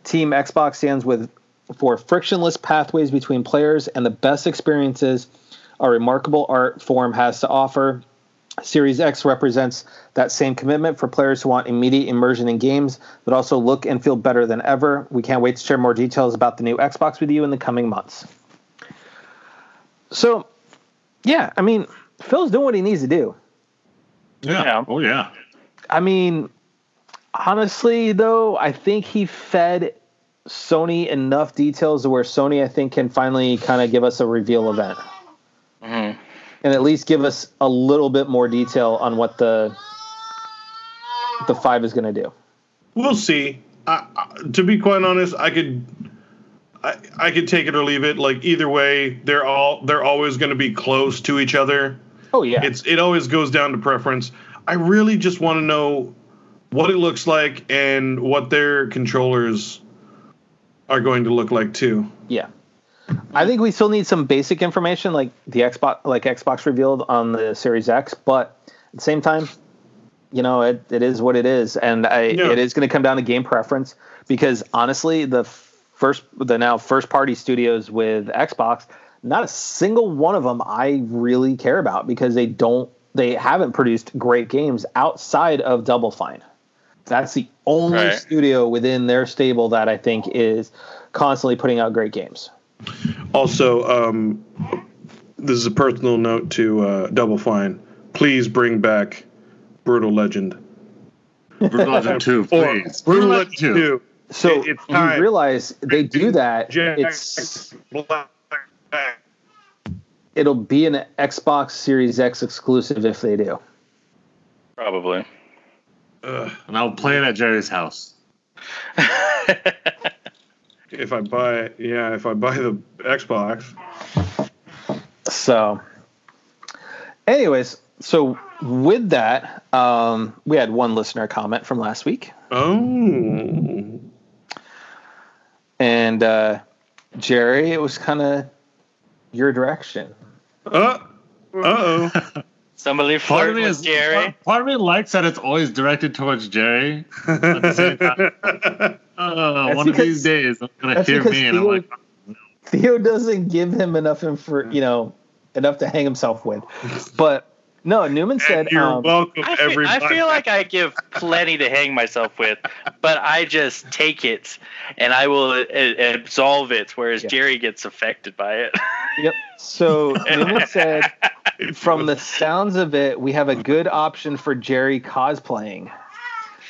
Team Xbox stands with for frictionless pathways between players and the best experiences a remarkable art form has to offer. Series X represents that same commitment for players who want immediate immersion in games that also look and feel better than ever. We can't wait to share more details about the new Xbox with you in the coming months. So, yeah, I mean, Phil's doing what he needs to do. Yeah. Yeah. Oh yeah. I mean, honestly, though, I think he fed Sony enough details to where Sony, I think, can finally kind of give us a reveal event Mhm. and at least give us a little bit more detail on what the the five is going to do. We'll see. I, I, to be quite honest, I could, I, I could take it or leave it. Like either way, they're all they're always going to be close to each other. Oh yeah, It's it always goes down to preference. I really just want to know what it looks like and what their controllers are going to look like too. yeah. I think we still need some basic information, like the Xbox, like Xbox revealed on the Series X. But at the same time, you know, it, it is what it is, and I, Yeah. it is going to come down to game preference. Because honestly, the first, the now first party studios with Xbox, not a single one of them I really care about because they don't, they haven't produced great games outside of Double Fine. That's the only Right. studio within their stable that I think is constantly putting out great games. Also, um, this is a personal note to uh, Double Fine. Please bring back Brutal Legend. Brutal Legend 2, Or please. Brutal Legend 2. 2. So It- it's you time. realize they do that. Jack It's Black. it'll be an Xbox Series X exclusive if they do. Probably. Ugh. And I'll play it at Jerry's house. if I buy, yeah, if I buy the Xbox. So, anyways, so with that, um, we had one listener comment from last week, Oh. and uh, Jerry, it was kind of your direction. Uh oh. Somebody Part flirt of me with is Jerry. Part of me likes that it's always directed towards Jerry. At the same time, uh, That's one of these days, I'm gonna that's hear because me, and I'm Theo- like, Theo doesn't give him enough info, you know, enough to hang himself with. But no, Newman said, and you're um, welcome, I feel, everybody. I feel like I give plenty to hang myself with, but I just take it and I will uh, absolve it, whereas Yeah. Jerry gets affected by it. Yep. So Newman said, from the sounds of it, we have a good option for Jerry cosplaying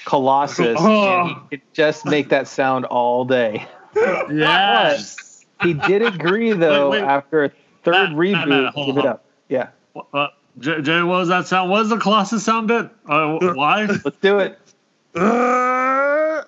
Colossus, and he could just make that sound all day. yes. He did agree, though, Wait, wait. after a third Matt, reboot, Matt, Matt, hold give it up. Yeah, Uh, J- Jerry, what was that sound? What was the Colossus sound bit? Uh, why? let's do it.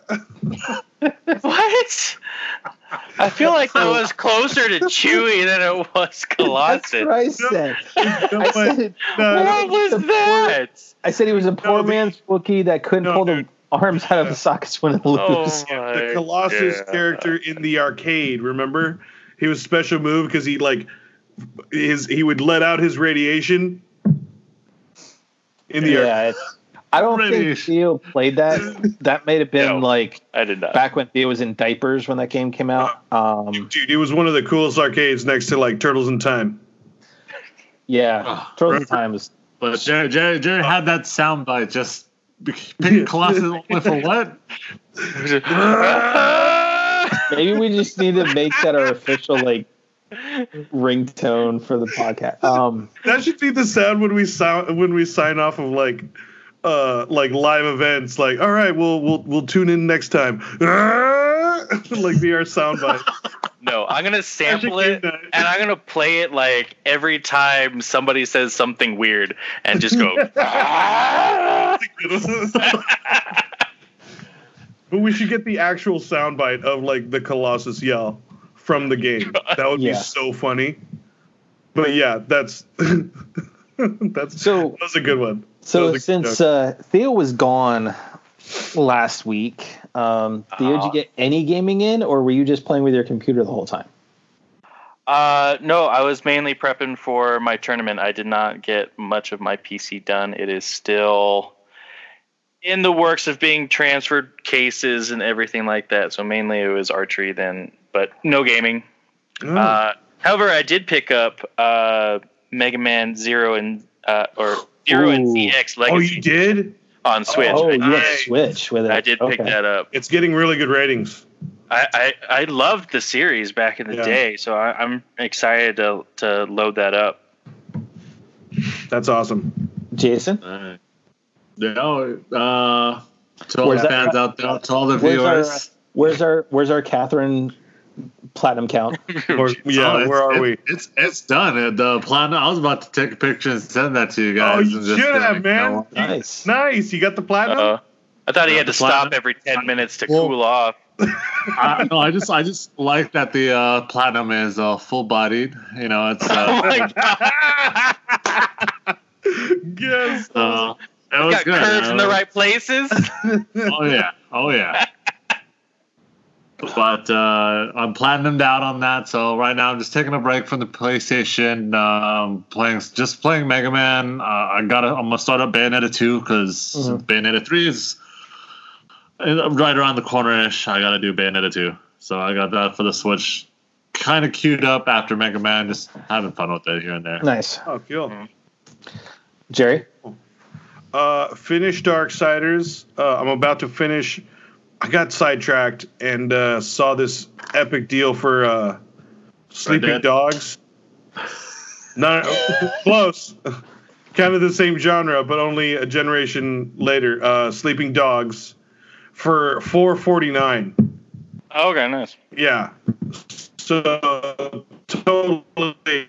What? I feel like that was closer to Chewie than it was That's Colossus. what I said. No, I but- said, no, What was The poor- that? I said he was a poor the- man's Wookiee that couldn't No, pull the arms out of the sockets when it oh loose. Oh the Colossus God. character in the arcade. Remember, he was special move because he like his he would let out his radiation in the arcade. yeah, it's, I don't think Radiation. Theo played that. That may have been No. like I did not. back when Theo was in diapers when that game came out. Um, Dude, it was one of the coolest arcades next to like Turtles in Time. yeah, Oh, Turtles in Time was But Jerry, Jerry, Jerry had that soundbite just picking Colossus only for what? maybe we just need to make that our official like ringtone for the podcast. Um, That should be the sound when we sound when we sign off of like uh like live events. Like, all right, we'll we'll we'll tune in next time. like be our soundbite. no, I'm gonna sample it and I'm gonna play it like every time somebody says something weird and just go. but we should get the actual soundbite of like the Colossus yell from the game. That would Yeah. be so funny. But yeah, that's that's So- that was a good one. So since uh, Theo was gone last week, um, Theo, did you Uh, get any gaming in, or were you just playing with your computer the whole time? Uh, no, I was mainly prepping for my tournament. I did not get much of my PC done. It is still in the works of being transferred cases and everything like that. So mainly it was archery then, but no gaming. Oh, Uh, however, I did pick up uh, Mega Man Zero and uh, or Zero and Ooh. ZX oh, you did? on Switch. Oh, I, you have did, Switch with it. I did pick that up. It's getting really good ratings. I, I, I loved the series back in the Yeah. day, so I, I'm excited to to load that up. That's awesome. Jason, Alright. No, uh, to all Where's the that- fans out there, to all the Where's our- viewers. where's our where's our Catherine platinum count? Or, yeah, Oh, where are it- we? It's it's done. Uh, The platinum. I was about to take a picture and send that to you guys. Oh, you and just have, like, man. no. Nice. Nice. You got the platinum? Uh, I thought he had to Platinum. stop every ten minutes to Well- cool off. I, no, I just I just like that the uh, platinum is uh, full bodied. You know, it's Oh uh, my god! yes. uh, it was Got good. curves in the right places. Oh yeah, oh yeah. But uh, I'm platinumed out on that, so right now I'm just taking a break from the PlayStation, um, playing just playing Mega Man. Uh, I gotta I'm gonna start up Bayonetta 2 because Mhm. Bayonetta 3 is uh, right around the corner-ish. I gotta do Bayonetta 2, so I got that for the Switch, kind of queued up after Mega Man, just having fun with it here and there. Nice, Oh, cool. Jerry. Uh, finish Darksiders. Uh, I'm about to finish. I got sidetracked and uh, saw this epic deal for uh, Sleeping Dogs. Not close. kind of the same genre, but only a generation later. Uh, Sleeping Dogs for 4.49. okay, nice. Yeah. So totally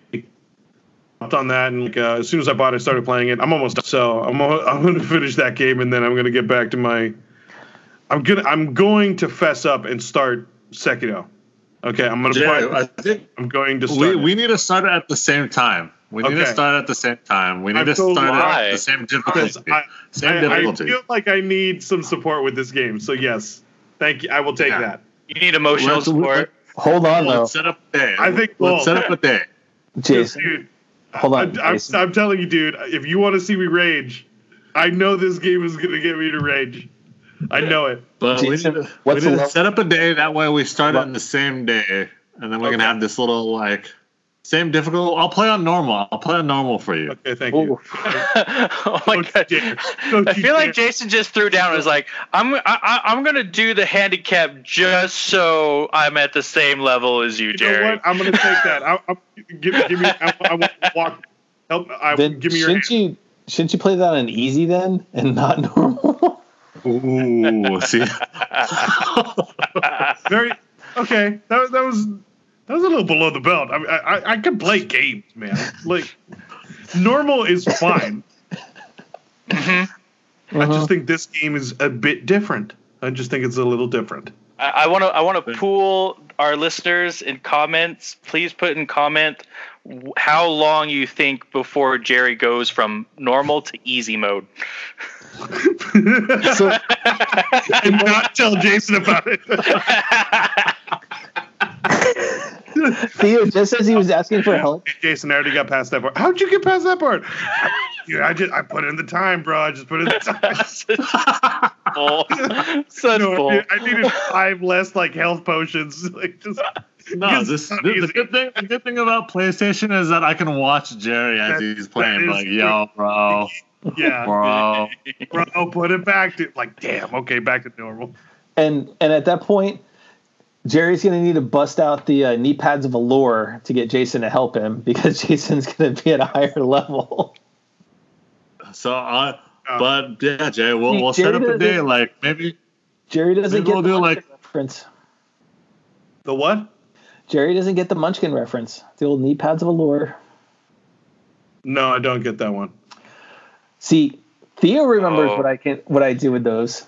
hopped on that, and like, uh, as soon as I bought it, I started playing it. I'm almost done. so I'm I'm going to finish that game, and then I'm going to get back to my. I'm gonna I'm going to fess up and start Sekiro. Okay, I'm gonna. Jerry, play, I think I'm going to start. we, we need to start it at the same time. We need to start at the same time. We need I'm to so start why? at the same Because difficulty. I, Same I, I feel like I need some support with this game. So yes, thank you. I will take Yeah. that. You need emotional Let's- support. Hold on though, Let's set up a day. I think let's we'll- set up a day. Jason. Dude, Hold on, I, I'm, Jason. I'm telling you, dude. If you want to see me rage, I know this game is gonna get me to rage. I know it. But we need Jason, to, we need the to set up a day. That way we start What? on the same day, and then we can Okay. have this little like same difficult. I'll play on normal. I'll play on normal for you. Okay, thank you. Oh my Don't god! Don't I you feel like. Jason just threw down and was like, "I'm I, I, I'm gonna do the handicap just so I'm at the same level as you, You know Jerry." what? I'm gonna take that. I, I, give, give me. I, I want to walk. Help. I, Then give me your shouldn't you shouldn't you play that on easy then and not normal? Ooh, see, Very. Okay. That, was- that was. That was a little below the belt. I mean, I, I, I can play games, man. Like, normal is fine. Mhm. I just think this game is a bit different. I just think it's a little different. I want to I want to pool our listeners in comments. Please put in comment how long you think before Jerry goes from normal to easy mode. So and not tell Jason about it. Theo, just as he was asking for help, Jason I already got past that part. How'd you get past that part? Yeah, I just I put in the time, bro. I just put in the time. bull. Such No, bull. I needed five less like health potions. Like just No, It's this not the, the good thing. The good thing about PlayStation is that I can watch Jerry as That- he's playing. Like, yo, bro, yeah, bro. bro, put it back to like damn. Okay, back to normal. and and at that point, Jerry's going to need to bust out the uh, knee pads of allure to get Jason to help him because Jason's going to be at a higher level. So, uh, Oh. but yeah, Jay, we'll See, we'll set up a day. Like maybe Jerry doesn't Maybe get we'll the do, Munchkin like- reference. The what? Jerry doesn't get the Munchkin reference. The old knee pads of allure. No, I don't get that one. See, Theo remembers Oh. what I can what I do with those.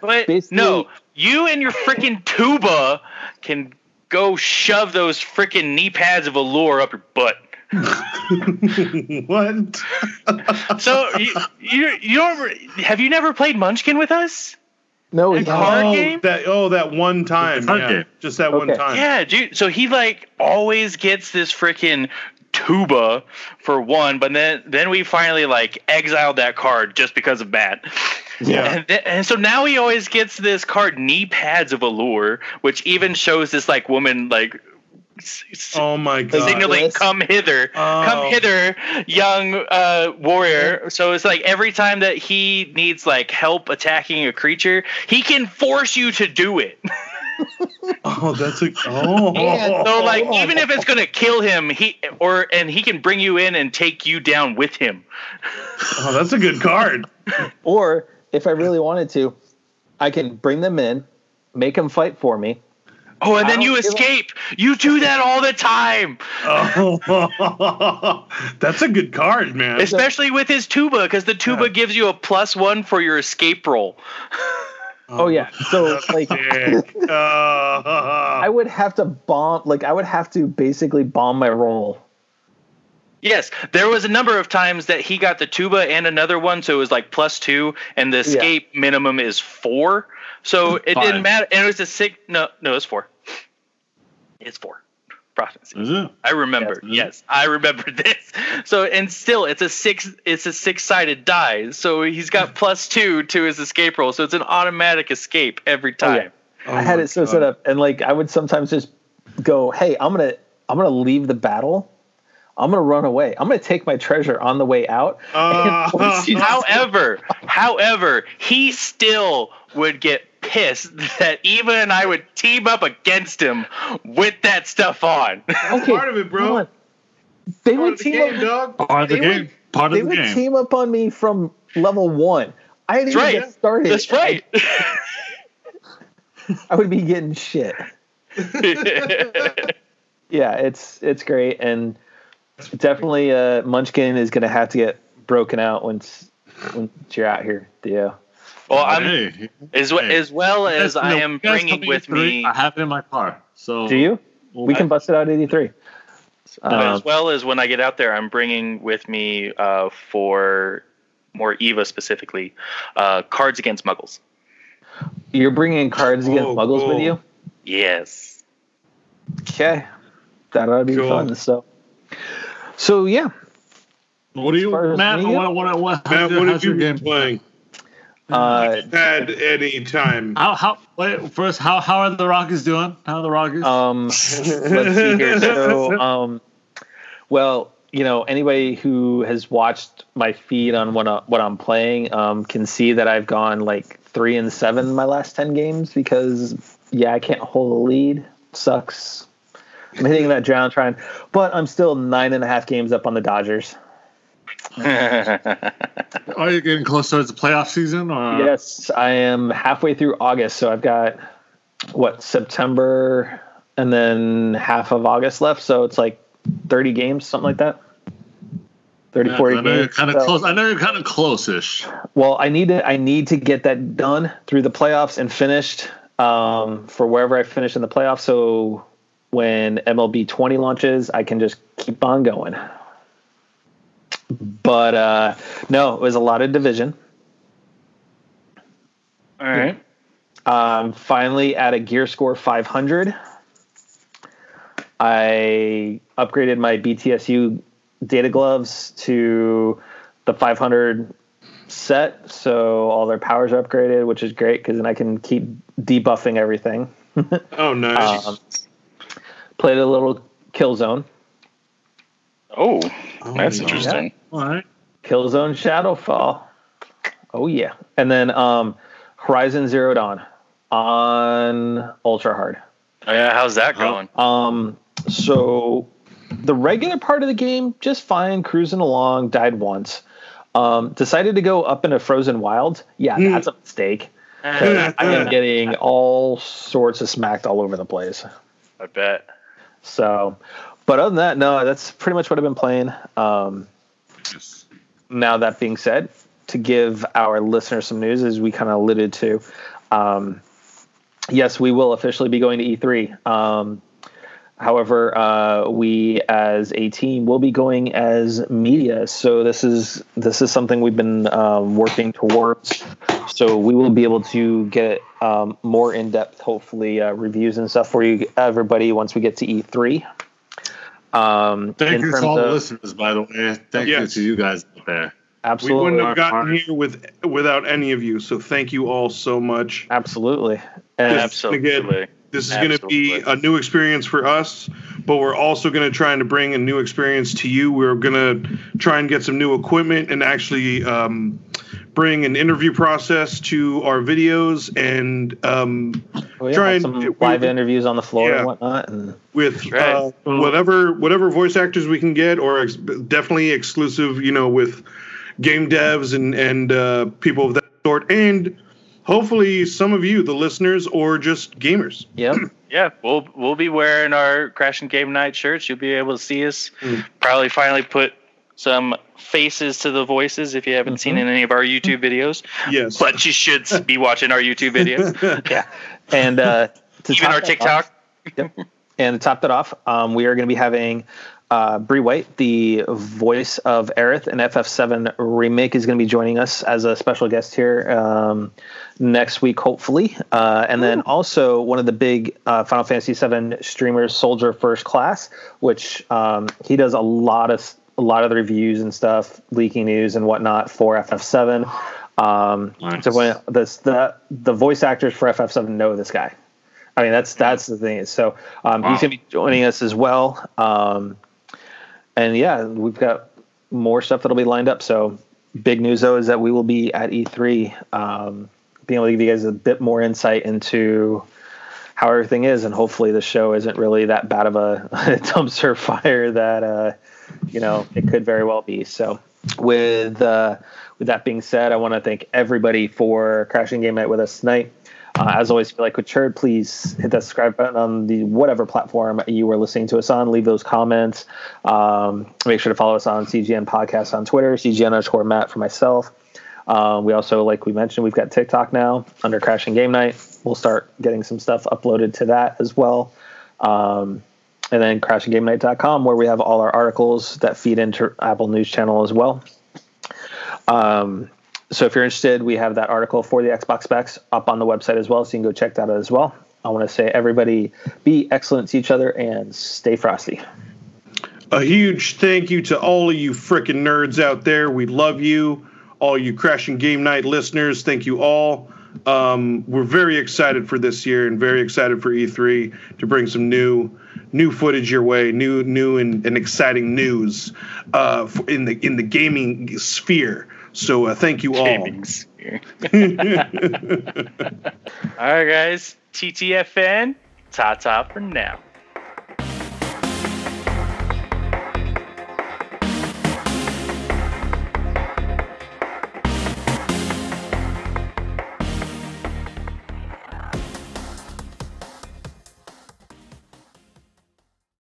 But Basically- no, you and your freaking tuba can go shove those freaking knee pads of allure up your butt. what? So you you, you don't have you never played Munchkin with us? No, A he card oh, game? that oh that one time. Yeah, just that one time. Yeah, dude. So he like always gets this freaking tuba for one, but then then we finally like exiled that card just because of Matt. Yeah. And, th- and so now he always gets this card, knee pads of allure, which even shows this like woman like s- s- Oh my god. signaling Yes. come hither Oh. come hither young uh, warrior so it's like every time that he needs like help attacking a creature he can force you to do it Oh, that's a oh. And so like even if it's gonna kill him he or and he can bring you in and take you down with him oh, that's a good card. Or if I really wanted to, I can bring them in, make them fight for me. oh and then you don't give a- escape you do that all the time Oh, that's a good card, man. especially with his tuba because the tuba Yeah. gives you a plus one for your escape roll Oh um, yeah. So like I would have to bomb like I would have to basically bomb my roll. Yes, there was a number of times that he got the tuba and another one, so it was like plus two, and the escape minimum is four. So it Five. didn't matter, and it was a six. No, no, it's four. It's four. Prophecy. is it? I remember. Yes. Yes, I remember this. So and still, it's a six. It's a six-sided die. So he's got plus two to his escape roll. So it's an automatic escape every Oh, yeah. time. Oh I had it so God. set up and like I would sometimes just go, "Hey, I'm going to I'm going to leave the battle. I'm going to run away. I'm going to take my treasure on the way out." Uh, And once you- However, however, he still would get pissed that Eva and I would team up against him with that stuff on. okay, part of it, bro. on. They Part would of the team game, up dog. Part of the game. would- Part of the game. They would team up on me from level 1. I didn't That's even right. get started. That's right. I would be getting shit. Yeah, it's it's great and definitely uh Munchkin is going to have to get broken out once once you're out here, Theo. Well, I'm Hey, as, hey. as well as You I am bringing with me, I have it in my car. So Do you? We can bust it out 83. as Um, well as when I get out there, I'm bringing with me uh, for more Eva specifically, uh, Cards Against Muggles. you're bringing cards against Oh, Muggles with you? Yes. Okay. That ought to be Cool. fun. So, so yeah. What do you, As far as Matt? me, What, what, what, Matt, your, what have you been game? playing? Uh, Had any time? How how wait first? How how are the Rockies doing? How are the Rockies? um, let's see here. So, um, well, you know, anybody who has watched my feed on what, I, what I'm playing um, can see that I've gone like three and seven my last 10 games because, yeah, I can't hold a lead. Sucks. I'm hitting that drown trying, but I'm still nine and a half games up on the Dodgers. are you getting close towards the playoff season? Or Yes, I am halfway through August, so I've got what September and then half of August left. So it's like 30 games, something like that. 30, 40 I know you're games. kind of So- close. I know you're kind of close-ish. Well, I need to I need to get that done through the playoffs and finished um, for wherever I finish in the playoffs. So when MLB 20 launches, I can just keep on going. But uh, no, it was a lot of division. All right. Um, finally, at a gear score 500, I upgraded my BTSU data gloves to the 500 set, so all their powers are upgraded, which is great because then I can keep debuffing everything. Oh, nice. Um, played a little Killzone, Oh, Oh, that's wow. interesting. All right. Killzone Shadowfall. Oh yeah, and then um, Horizon Zero Dawn on Ultra Hard. Oh, yeah, how's that going? Um, so the regular part of the game just fine, cruising along. Died once. Um, decided to go up into Frozen Wild. Yeah, Hmm. that's a mistake. I am getting all sorts of smacked all over the place. I bet. So, but other than that, no, that's pretty much what I've been playing. Um, Yes. now that being said, to give our listeners some news, as we kind of alluded to, um, yes, we will officially be going to E3. Um, however, uh, we as a team will be going as media. So this is this is something we've been um, working towards. So we will be able to get um, more in depth, hopefully, uh, reviews and stuff for you, everybody, once we get to E3. Um, Thank in you terms to all the listeners, by the way. Thank Yes. you to you guys out there. Absolutely. we wouldn't have gotten here with without any of you. So thank you all so much. Absolutely. And Yes. Absolutely. This is going to be a new experience for us, but we're also going to try and bring a new experience to you. We're going to try and get some new equipment and actually um, bring an interview process to our videos and um, well, yeah, try and- some live we- interviews on the floor Yeah. and whatnot. And with Right. uh, whatever whatever voice actors we can get, or ex- definitely exclusive, you know, with game devs and and uh, people of that sort, and hopefully some of you, the listeners, or just gamers. yep, Yeah, we'll we'll be wearing our Crashing Game Night shirts. You'll be able to see us. Mm. Probably finally put some faces to the voices if you haven't seen in any of our YouTube videos. Yes, But you should be watching our YouTube videos, yeah. And uh, to even our that TikTok. off- and to top that off, um, we are going to be having uh, Brie White, the voice of Aerith in FF7 remake, is going to be joining us as a special guest here um, next week, hopefully. Uh, and then also one of the big uh, Final Fantasy VII streamers, Soldier First Class, which um, he does a lot of a lot of the reviews and stuff, leaking news and whatnot for FF7. Um, Nice. So when this the the voice actors for FF7 know this guy. I mean, that's that's the thing. So um, Wow. he's gonna be joining us as well. Um, and yeah, we've got more stuff that'll be lined up. So big news though is that we will be at E3, um, being able to give you guys a bit more insight into how everything is, and hopefully the show isn't really that bad of a dumpster fire that uh, you know it could very well be. So with uh, with that being said, I want to thank everybody for crashing game night with us tonight. Uh, as always, if you like what you heard, please hit that subscribe button on the whatever platform you are listening to us on. Leave those comments. Um, make sure to follow us on CGN Podcast on Twitter, CGN underscore Matt for myself. Um, we also, like we mentioned, we've got TikTok now under Crashing Game Night. We'll start getting some stuff uploaded to that as well. Um, and then crashinggamenight.com where we have all our articles that feed into Apple News Channel as well. Um, so if you're interested, we have that article for the Xbox specs up on the website as well, so you can go check that out as well. I want to say everybody be excellent to each other and stay frosty. A huge thank you to all of you frickin' nerds out there. We love you. All you Crashing Game Night listeners, thank you all. Um, we're very excited for this year and very excited for E3 to bring some new new footage your way, new new and, and exciting news uh, in the in the gaming sphere. So uh, thank you all. Gaming sphere. All right, guys. TTFN. Ta ta for now.